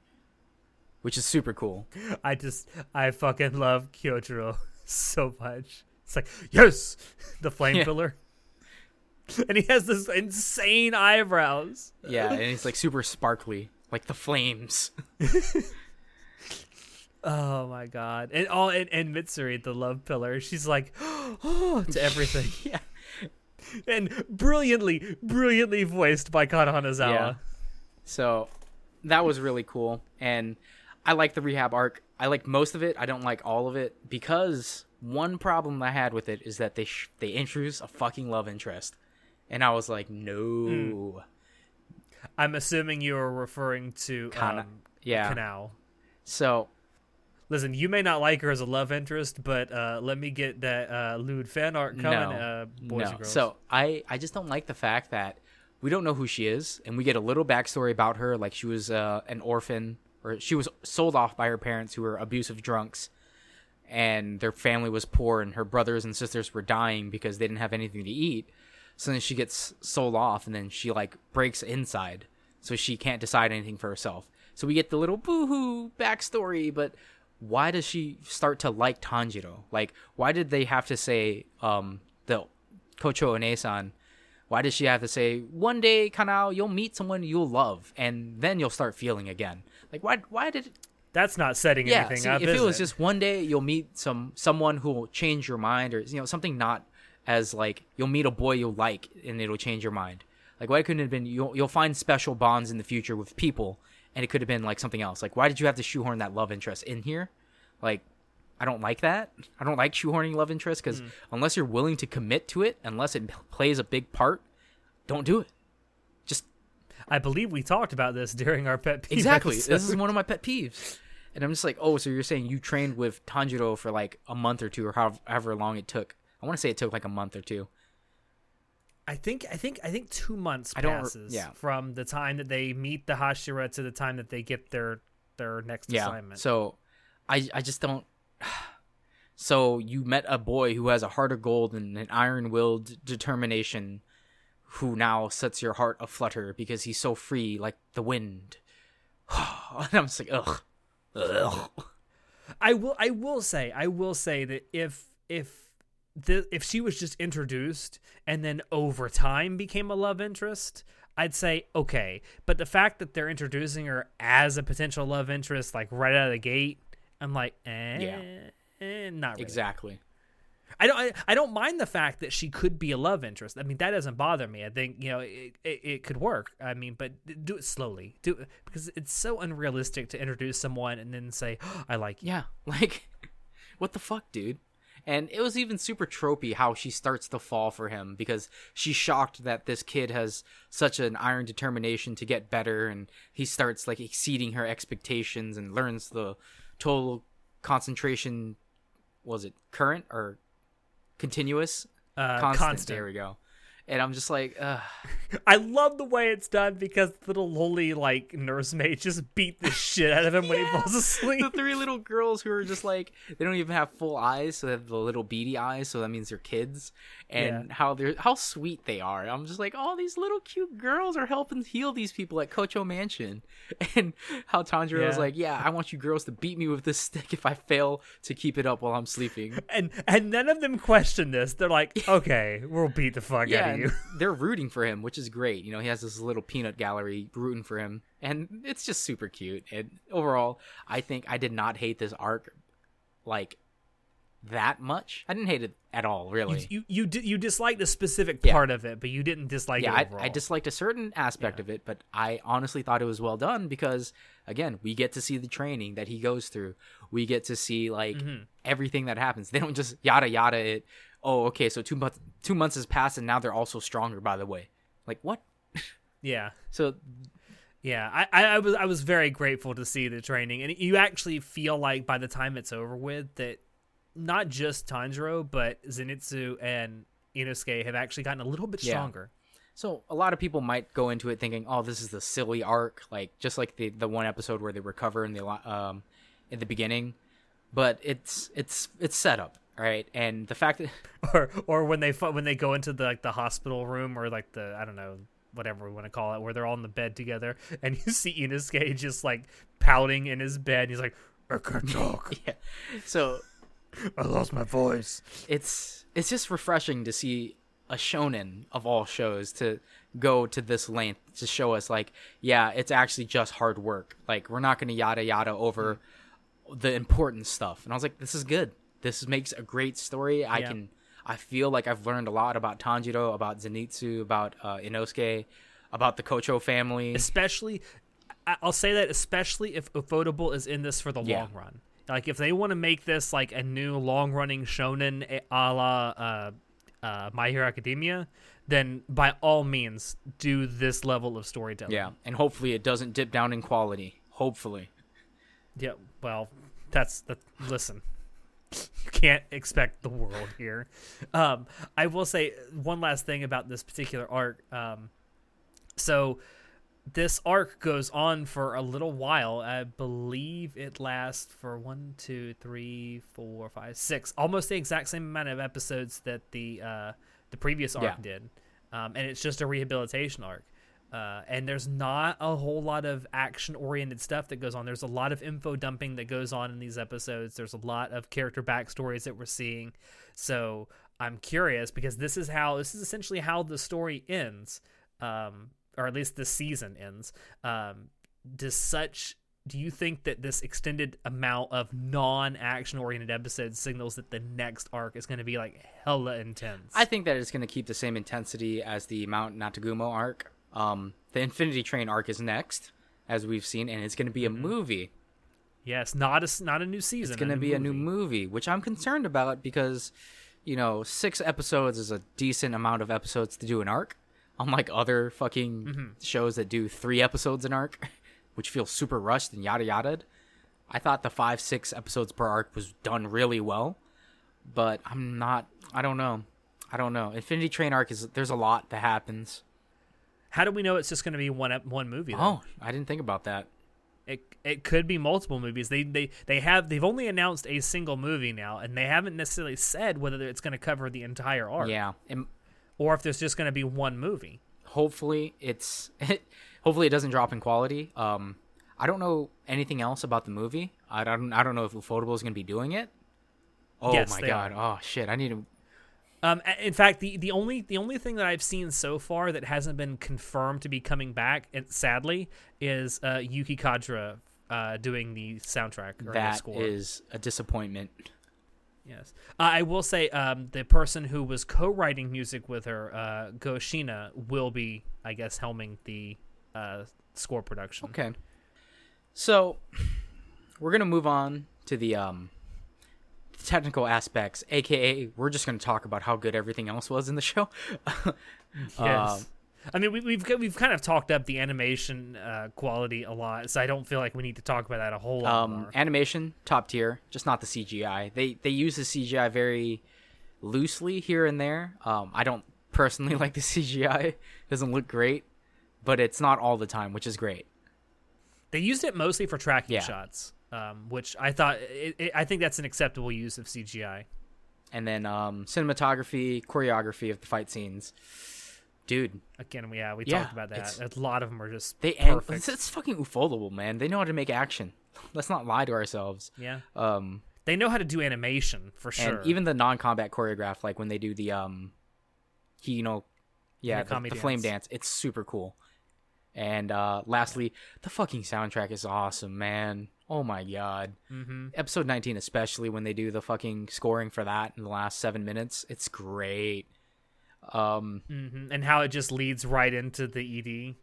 which is super cool. I just I fucking love Kyojuro so much. It's like yes, the flame Yeah. pillar, and he has this insane eyebrows. yeah and he's like super sparkly like the flames Oh my god! And all and, and Mitsuri, the love pillar, she's like oh to everything, yeah and brilliantly, brilliantly voiced by Kana Hanazawa. Yeah. So that was really cool. And I like the rehab arc. I like most of it. I don't like all of it because one problem I had with it is that they sh- they introduce a fucking love interest. And I was like, no. Mm. I'm assuming you are referring to Kana- um, yeah. Kanao. So, Listen, you may not like her as a love interest, but uh, let me get that uh, lewd fan art coming, no. uh, boys no. and girls. So, I I just don't like the fact that we don't know who she is and we get a little backstory about her like she was uh, an orphan or she was sold off by her parents who were abusive drunks and their family was poor and her brothers and sisters were dying because they didn't have anything to eat so then she gets sold off and then she like breaks inside. So she can't decide anything for herself. So we get the little boo-hoo backstory but why does she start to like tanjiro? Like why did they have to say um the kocho onesan why does she have to say one day kanao you'll meet someone you'll love and then you'll start feeling again. Like why why did That's not setting yeah, anything see, up. if it was just one day you'll meet some someone who will change your mind, or you know something not as like you'll meet a boy you'll like and it'll change your mind. Like why couldn't it have been you'll you'll find special bonds in the future with people, and it could have been like something else. Like, why did you have to shoehorn that love interest in here? Like, I don't like that. I don't like shoehorning love interest because Mm. unless you're willing to commit to it, unless it plays a big part, don't do it. Just I believe we talked about this during our pet peeve exactly. This is one of my pet peeves. And I'm just like, oh, so you're saying you trained with Tanjiro for like a month or two, or however, however long it took. I want to say it took like a month or two. I think I think I think two months passes yeah. from the time that they meet the Hashira to the time that they get their their next Yeah. assignment. So I I just don't. So you met a boy who has a heart of gold and an iron-willed determination, who now sets your heart aflutter because he's so free like the wind. and I'm just like, ugh, ugh. I will I will say I will say that if if the if she was just introduced and then over time became a love interest, I'd say okay. But the fact that they're introducing her as a potential love interest like right out of the gate, I'm like, eh, Yeah. eh, not really. Exactly. I don't I, I don't mind the fact that she could be a love interest. I mean that doesn't bother me. I think you know it, it, it could work. I mean, but do it slowly. Do it because it's so unrealistic to introduce someone and then say oh, I like you. Yeah, like what the fuck, dude? And it was even super tropey how she starts to fall for him because she's shocked that this kid has such an iron determination to get better. And he starts like exceeding her expectations and learns the total concentration was it current or continuous? Uh, constant, constant. there we go and i'm just like Ugh. I love the way it's done because little lowly like nursemaid just beat the shit out of him when he falls asleep. the three little girls who are just like they don't even have full eyes, so they have the little beady eyes, so that means they're kids. And how they're how sweet they are. I'm just like, oh, these little cute girls are helping heal these people at Kocho Mansion. And how Tanjiro was like, yeah, I want you girls to beat me with this stick if I fail to keep it up while I'm sleeping. And and none of them question this. They're like, okay, we'll beat the fuck Yeah, out of you. they're rooting for him, which is great. You know, he has this little peanut gallery rooting for him, and it's just super cute. And overall, I think I did not hate this arc like that much. I didn't hate it at all, really. You you di- you disliked a specific Yeah. part of it, but you didn't dislike yeah, it I. I disliked a certain aspect of it, but I honestly thought it was well done because, again, we get to see the training that he goes through. We get to see like Mm-hmm. everything that happens. They don't just yada yada it. Oh, okay, so two months two months has passed and now they're also stronger. By the way, like what? yeah. So Yeah, I, I, I was I was very grateful to see the training, and you actually feel like by the time it's over with that not just Tanjiro but Zenitsu and Inosuke have actually gotten a little bit Yeah. stronger. So a lot of people might go into it thinking, "Oh, this is the silly arc, like just like the the one episode where they recover in the um in the beginning." But it's it's it's set up, right? And the fact that or or when they when they go into the like the hospital room or like the I don't know whatever we want to call it where they're all in the bed together and you see Inosuke just like pouting in his bed. He's like, I can't talk. yeah. So I lost my voice. it's it's just refreshing to see a shonen of all shows to go to this length to show us like, yeah, it's actually just hard work. Like we're not going to yada yada over mm-hmm. the important stuff. And I was like, this is good. This makes a great story. I Yeah. can I feel like I've learned a lot about Tanjiro, about Zenitsu, about uh, Inosuke, about the Kocho family. especially I'll say that especially if Ufotable is in this for the Yeah. long run. Like if they want to make this like a new long running shonen eh, a la uh, uh, My Hero Academia, then by all means do this level of storytelling. Yeah, and hopefully it doesn't dip down in quality. Hopefully. Yeah. Well, that's that. Listen, you can't expect the world here. Um, I will say one last thing about this particular arc. Um, so this arc goes on for a little while. I believe it lasts for one, two, three, four, five, six, almost the exact same amount of episodes that the uh, the previous arc Yeah. did, um, and it's just a rehabilitation arc. Uh, and there's not a whole lot of action oriented stuff that goes on. There's a lot of info dumping that goes on in these episodes. There's a lot of character backstories that we're seeing. So I'm curious because this is how this is essentially how the story ends, um, or at least the season ends. Um, does such do you think that this extended amount of non-action oriented episodes signals that the next arc is going to be like hella intense? I think that it's going to keep the same intensity as the Mount Natagumo arc. Um, the Infinity Train arc is next. as we've seen, and it's going to be a movie. Yes, not a not a new season. It's going to be a new movie, which I'm concerned about because, you know, six episodes is a decent amount of episodes to do an arc, unlike other fucking Mm-hmm. shows that do three episodes an arc, which feels super rushed and yada yada. I thought the five six episodes per arc was done really well, but I'm not. I don't know. I don't know. Infinity Train arc is there's a lot that happens. How do we know it's just going to be one one movie? Though? Oh, I didn't think about that. It it could be multiple movies. They they they have they've only announced a single movie now, and they haven't necessarily said whether it's going to cover the entire arc, Yeah, and or if there's just going to be one movie. hopefully it's hopefully it doesn't drop in quality. Um, I don't know anything else about the movie. I don't I don't know if Ufotable is going to be doing it. Oh Yes, my god! Oh shit! I need to. Um, in fact, the, the only the only thing that I've seen so far that hasn't been confirmed to be coming back, and sadly, is uh, Yuki Kajiura uh, doing the soundtrack or the That score. is a disappointment. Yes, uh, I will say um, the person who was co-writing music with her, uh, Go Shiina, will be, I guess, helming the uh, score production. Okay. So we're gonna move on to the um technical aspects, aka we're just gonna talk about how good everything else was in the show. Yes. Um, I mean, we, we've we've kind of talked up the animation uh, quality a lot, so I don't feel like we need to talk about that a whole lot Um, more. animation top tier, just not the CGI. They they use the CGI very loosely here and there. Um, I don't personally like the CGI; it doesn't look great, but it's not all the time, which is great. They used it mostly for tracking Yeah. shots, um, which I thought it, it, I think that's an acceptable use of CGI. And then um, cinematography, choreography of the fight scenes, dude. Again, we yeah we Yeah, talked about that. A lot of them are just They ang- perfect. it's, it's fucking ufotable, man. They know how to make action. Let's not lie to ourselves. yeah, Um, they know how to do animation for sure. and even the non-combat choreograph, like when they do the um, he, you know, yeah, the, the flame dance, it's super cool. And uh, lastly, the fucking soundtrack is awesome, man. Oh my god. hmm Episode 19, especially when they do the fucking scoring for that in the last seven minutes, it's great. Um, hmm and how it just leads right into the ED.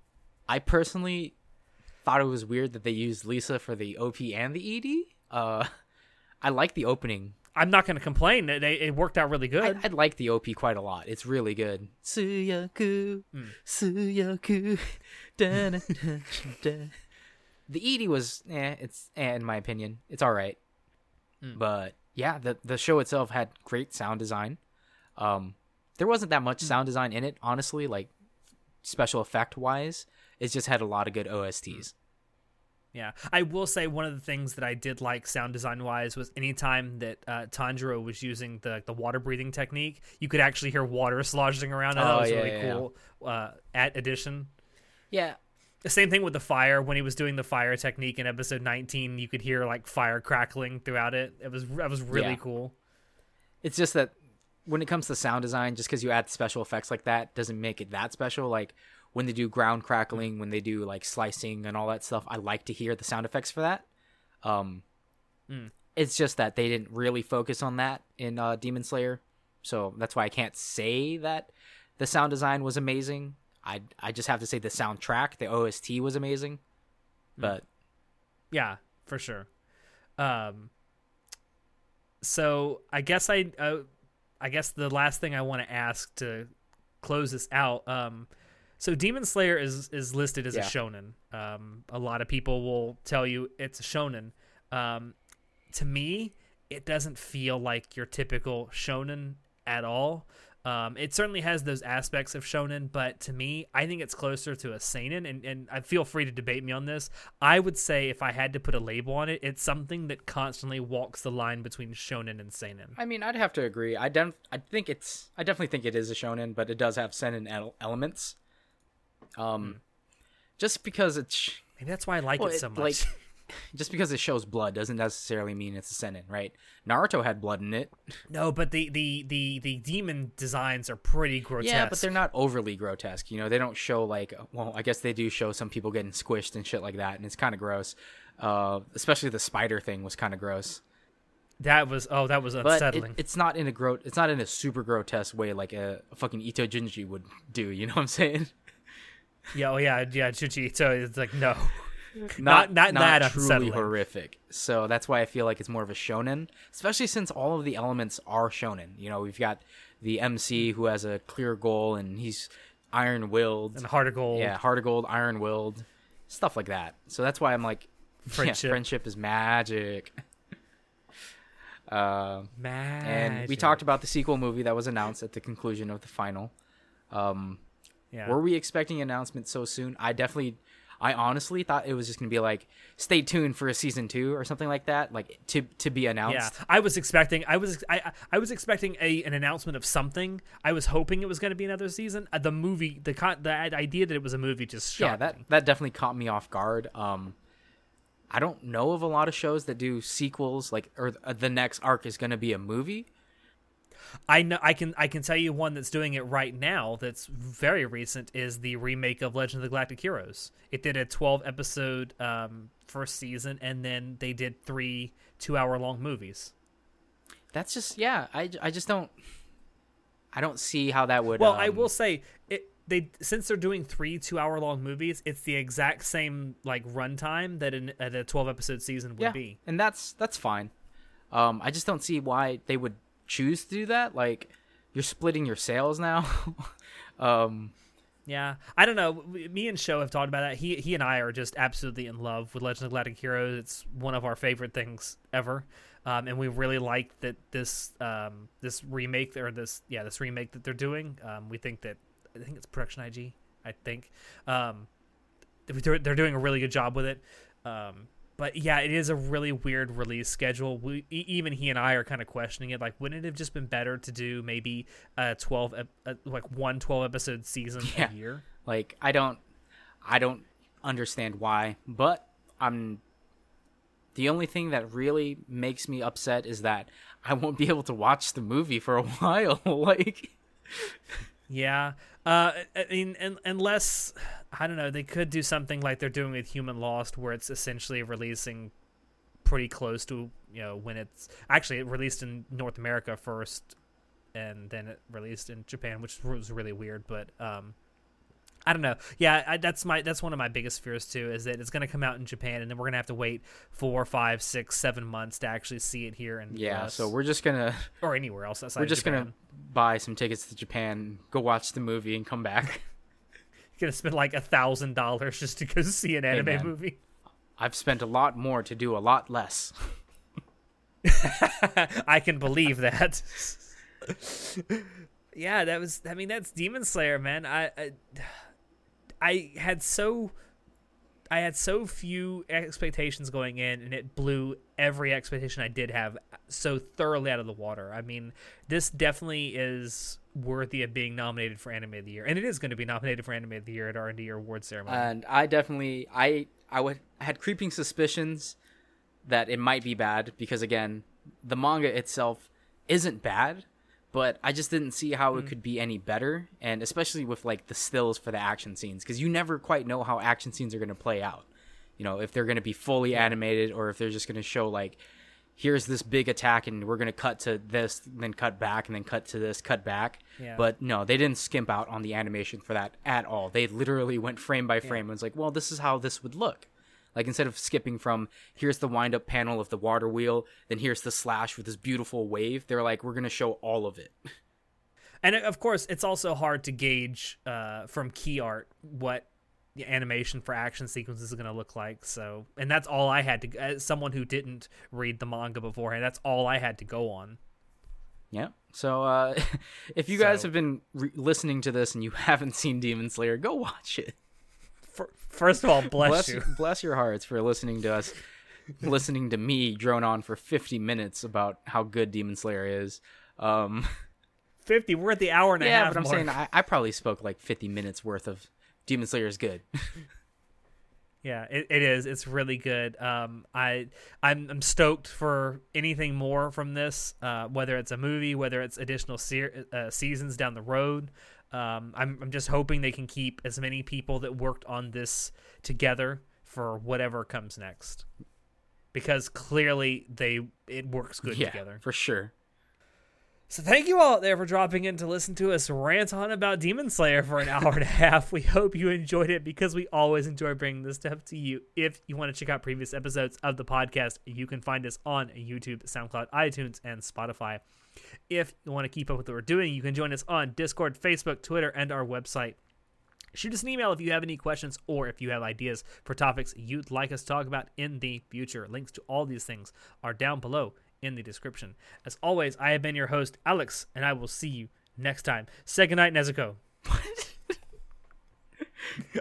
I personally thought it was weird that they used Lisa for the OP and the ED. Uh, I like the opening. I'm not going to complain. It, it worked out really good. I, I like the OP quite a lot. It's really good. Suyaku, Suyaku. da, da, da, da. The ED was, eh, it's, eh, in my opinion, it's all right. But yeah, the the show itself had great sound design. Um, there wasn't that much sound design in it, honestly. Like special effect wise, it just had a lot of good OSTs. Yeah, I will say one of the things that I did like sound design wise was anytime that uh, Tanjiro was using the the water breathing technique, you could actually hear water sloshing around. And that Oh, was yeah, really yeah, yeah. cool. Uh, at addition, Yeah, the same thing with the fire. When he was doing the fire technique in episode 19, you could hear like fire crackling throughout it. It was that was really Yeah. cool. it's just that when it comes to sound design, just because you add special effects like that doesn't make it that special. Like when they do ground crackling, when they do like slicing and all that stuff, I like to hear the sound effects for that. Um, Mm. it's just that they didn't really focus on that in uh, Demon Slayer, so that's why I can't say that the sound design was amazing. I I just have to say the soundtrack, the OST was amazing, but Yeah, for sure. Um, so I guess I, uh, I guess the last thing I want to ask to close this out. Um, so Demon Slayer is is listed as a Yeah. shonen. Um, a lot of people will tell you it's a shonen. Um, to me, it doesn't feel like your typical shonen at all. Um, it certainly has those aspects of shonen, but to me, I think it's closer to a seinen. And, and I feel free to debate me on this. I would say if I had to put a label on it, it's something that constantly walks the line between shonen and seinen. I mean, I'd have to agree. I def- I think it's I definitely think it is a shonen, but it does have seinen ele- elements. Um, just because it's Maybe that's why I like well, it so it- much. like just because it shows blood doesn't necessarily mean it's a seinen, right? Naruto had blood in it. no, but the, the, the, the demon designs are pretty grotesque. Yeah, but they're not overly grotesque. You know, they don't show like well, I guess they do show some people getting squished and shit like that, and it's kind of gross. Uh, especially the spider thing was kind of gross. that was oh that was But it, unsettling. it's not in a gro- it's not in a super grotesque way like a, a fucking Ito Junji would do. You know what I'm saying? Yeah, oh yeah, yeah, Chuchi. So it's like no. Not- not that truly unsettling. horrific. So that's why I feel like it's more of a shonen, especially since all of the elements are shonen. You know, we've got the MC who has a clear goal and he's iron willed. and Heart of Gold. Yeah, heart of gold, iron willed, stuff like that. So that's why I'm like, Friendship. yeah, friendship is magic. Um, Magic. and we talked about the sequel movie that was announced at the conclusion of the final. Um, Yeah. Were we expecting an announcement so soon? I definitely, I honestly thought it was just gonna be like, stay tuned for a season two or something like that, like to to be announced. Yeah. I was expecting. I was. I. I- was expecting a an announcement of something. I was hoping it was going to be another season. Uh, the movie, the con, the idea that it was a movie just Yeah, that me. that definitely caught me off guard. Um, I don't know of a lot of shows that do sequels, like or the next arc is gonna be a movie. I know. I can. I can tell you one that's doing it right now. That's very recent. Is the remake of Legend of the Galactic Heroes. It did a twelve episode um, first season, and then they did three two hour long movies. That's just yeah. I, I just don't. I don't see how that would. Well, I um, will say it. They since they're doing three two hour long movies, it's the exact same like runtime that an, a twelve episode season would yeah, be. and that's that's fine. Um, I just don't see why they would choose to do that. Like, you're splitting your sales now. um, Yeah, I don't know. Me and Show have talked about that. He he and I are just absolutely in love with Legend of Galactic Heroes. It's one of our favorite things ever, um, and we really like that this um, this remake or this yeah this remake that they're doing. Um, we think that I think it's Production IG. I think um, they're they're doing a really good job with it. Um, but yeah, it is a really weird release schedule. We, even he and I are kind of questioning it. Like, wouldn't it have just been better to do maybe a twelve, ep- uh, like one 12 episode season Yeah. a year? like I don't, I don't understand why. But I'm. The only thing that really makes me upset is that I won't be able to watch the movie for a while. like, Yeah. Uh, I mean, un unless I don't know, they could do something like they're doing with Human Lost, where it's essentially releasing pretty close to you know when it's actually it released in North America first, and then it released in Japan, which was really weird. But um, I don't know. Yeah, I, that's my that's one of my biggest fears too, is that it's going to come out in Japan, and then we're going to have to wait four, five, six, seven months to actually see it here And yeah. US, So we're just gonna or anywhere else outside. we're just Japan. gonna buy some tickets to Japan, go watch the movie, and come back. gonna spend like a thousand dollars just to go see an anime man. movie. I've spent a lot more to do a lot less. I can believe that. yeah, that was. I mean, that's Demon Slayer, man. I, I, I had so, I had so few expectations going in, and it blew every expectation I did have so thoroughly out of the water. I mean, this definitely is worthy of being nominated for Anime of the Year, and it is going to be nominated for Anime of the Year at R and D Award ceremony. and I definitely I I would I had creeping suspicions that it might be bad because again the manga itself isn't bad but I just didn't see how it hmm. could be any better. And especially with like the stills for the action scenes because you never quite know how action scenes are going to play out. You know if they're going to be fully animated or if they're just going to show like here's this big attack and we're going to cut to this then cut back and then cut to this cut back. Yeah. but no they didn't skimp out on the animation for that at all. They literally went frame by frame and was like well this is how this would look. Like instead of skipping from here's the wind up panel of the water wheel then here's the slash with this beautiful wave they're like we're going to show all of it. And of course it's also hard to gauge uh, from key art what the animation for action sequences is going to look like so and that's all i had to as someone who didn't read the manga beforehand that's all i had to go on Yeah. So uh, if you guys So- have been re- listening to this and you haven't seen Demon Slayer, go watch it. Fir- first of all bless, Bless you bless your hearts for listening to us, listening to me drone on for 50 minutes about how good Demon Slayer is. Um, 50 we're at the hour and a half. yeah, but I'm mark. saying I, I probably spoke like 50 minutes worth of Demon Slayer is good. Yeah, it, it is. It's really good. Um, I I'm, I'm stoked for anything more from this, uh, whether it's a movie, whether it's additional se- uh, seasons down the road. Um, I'm I'm just hoping they can keep as many people that worked on this together for whatever comes next, because clearly they it works good yeah, together. for sure. So thank you all out there for dropping in to listen to us rant on about Demon Slayer for an hour and a half. We hope you enjoyed it because we always enjoy bringing this stuff to you. If you want to check out previous episodes of the podcast, you can find us on YouTube, SoundCloud, iTunes, and Spotify. If you want to keep up with what we're doing, you can join us on Discord, Facebook, Twitter, and our website. Shoot us an email if you have any questions or if you have ideas for topics you'd like us to talk about in the future. Links to all these things are down below in the description. As always, I have been your host, Alex, and I will see you next time. Say goodnight, Nezuko. What?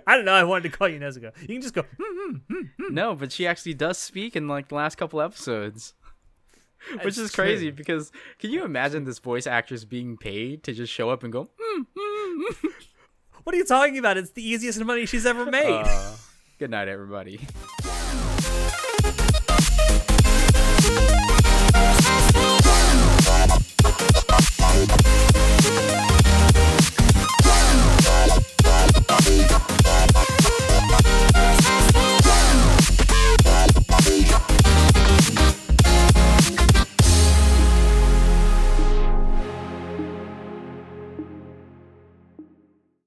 I don't know. I wanted to call you Nezuko. You can just go. "Hmm, hmm, hmm." No, but she actually does speak in like the last couple episodes. Which That's is crazy true. because can you imagine this voice actress being paid to just show up and go, "Mm, mm, mm." What are you talking about? It's the easiest money she's ever made. Uh, good night, everybody. Bye.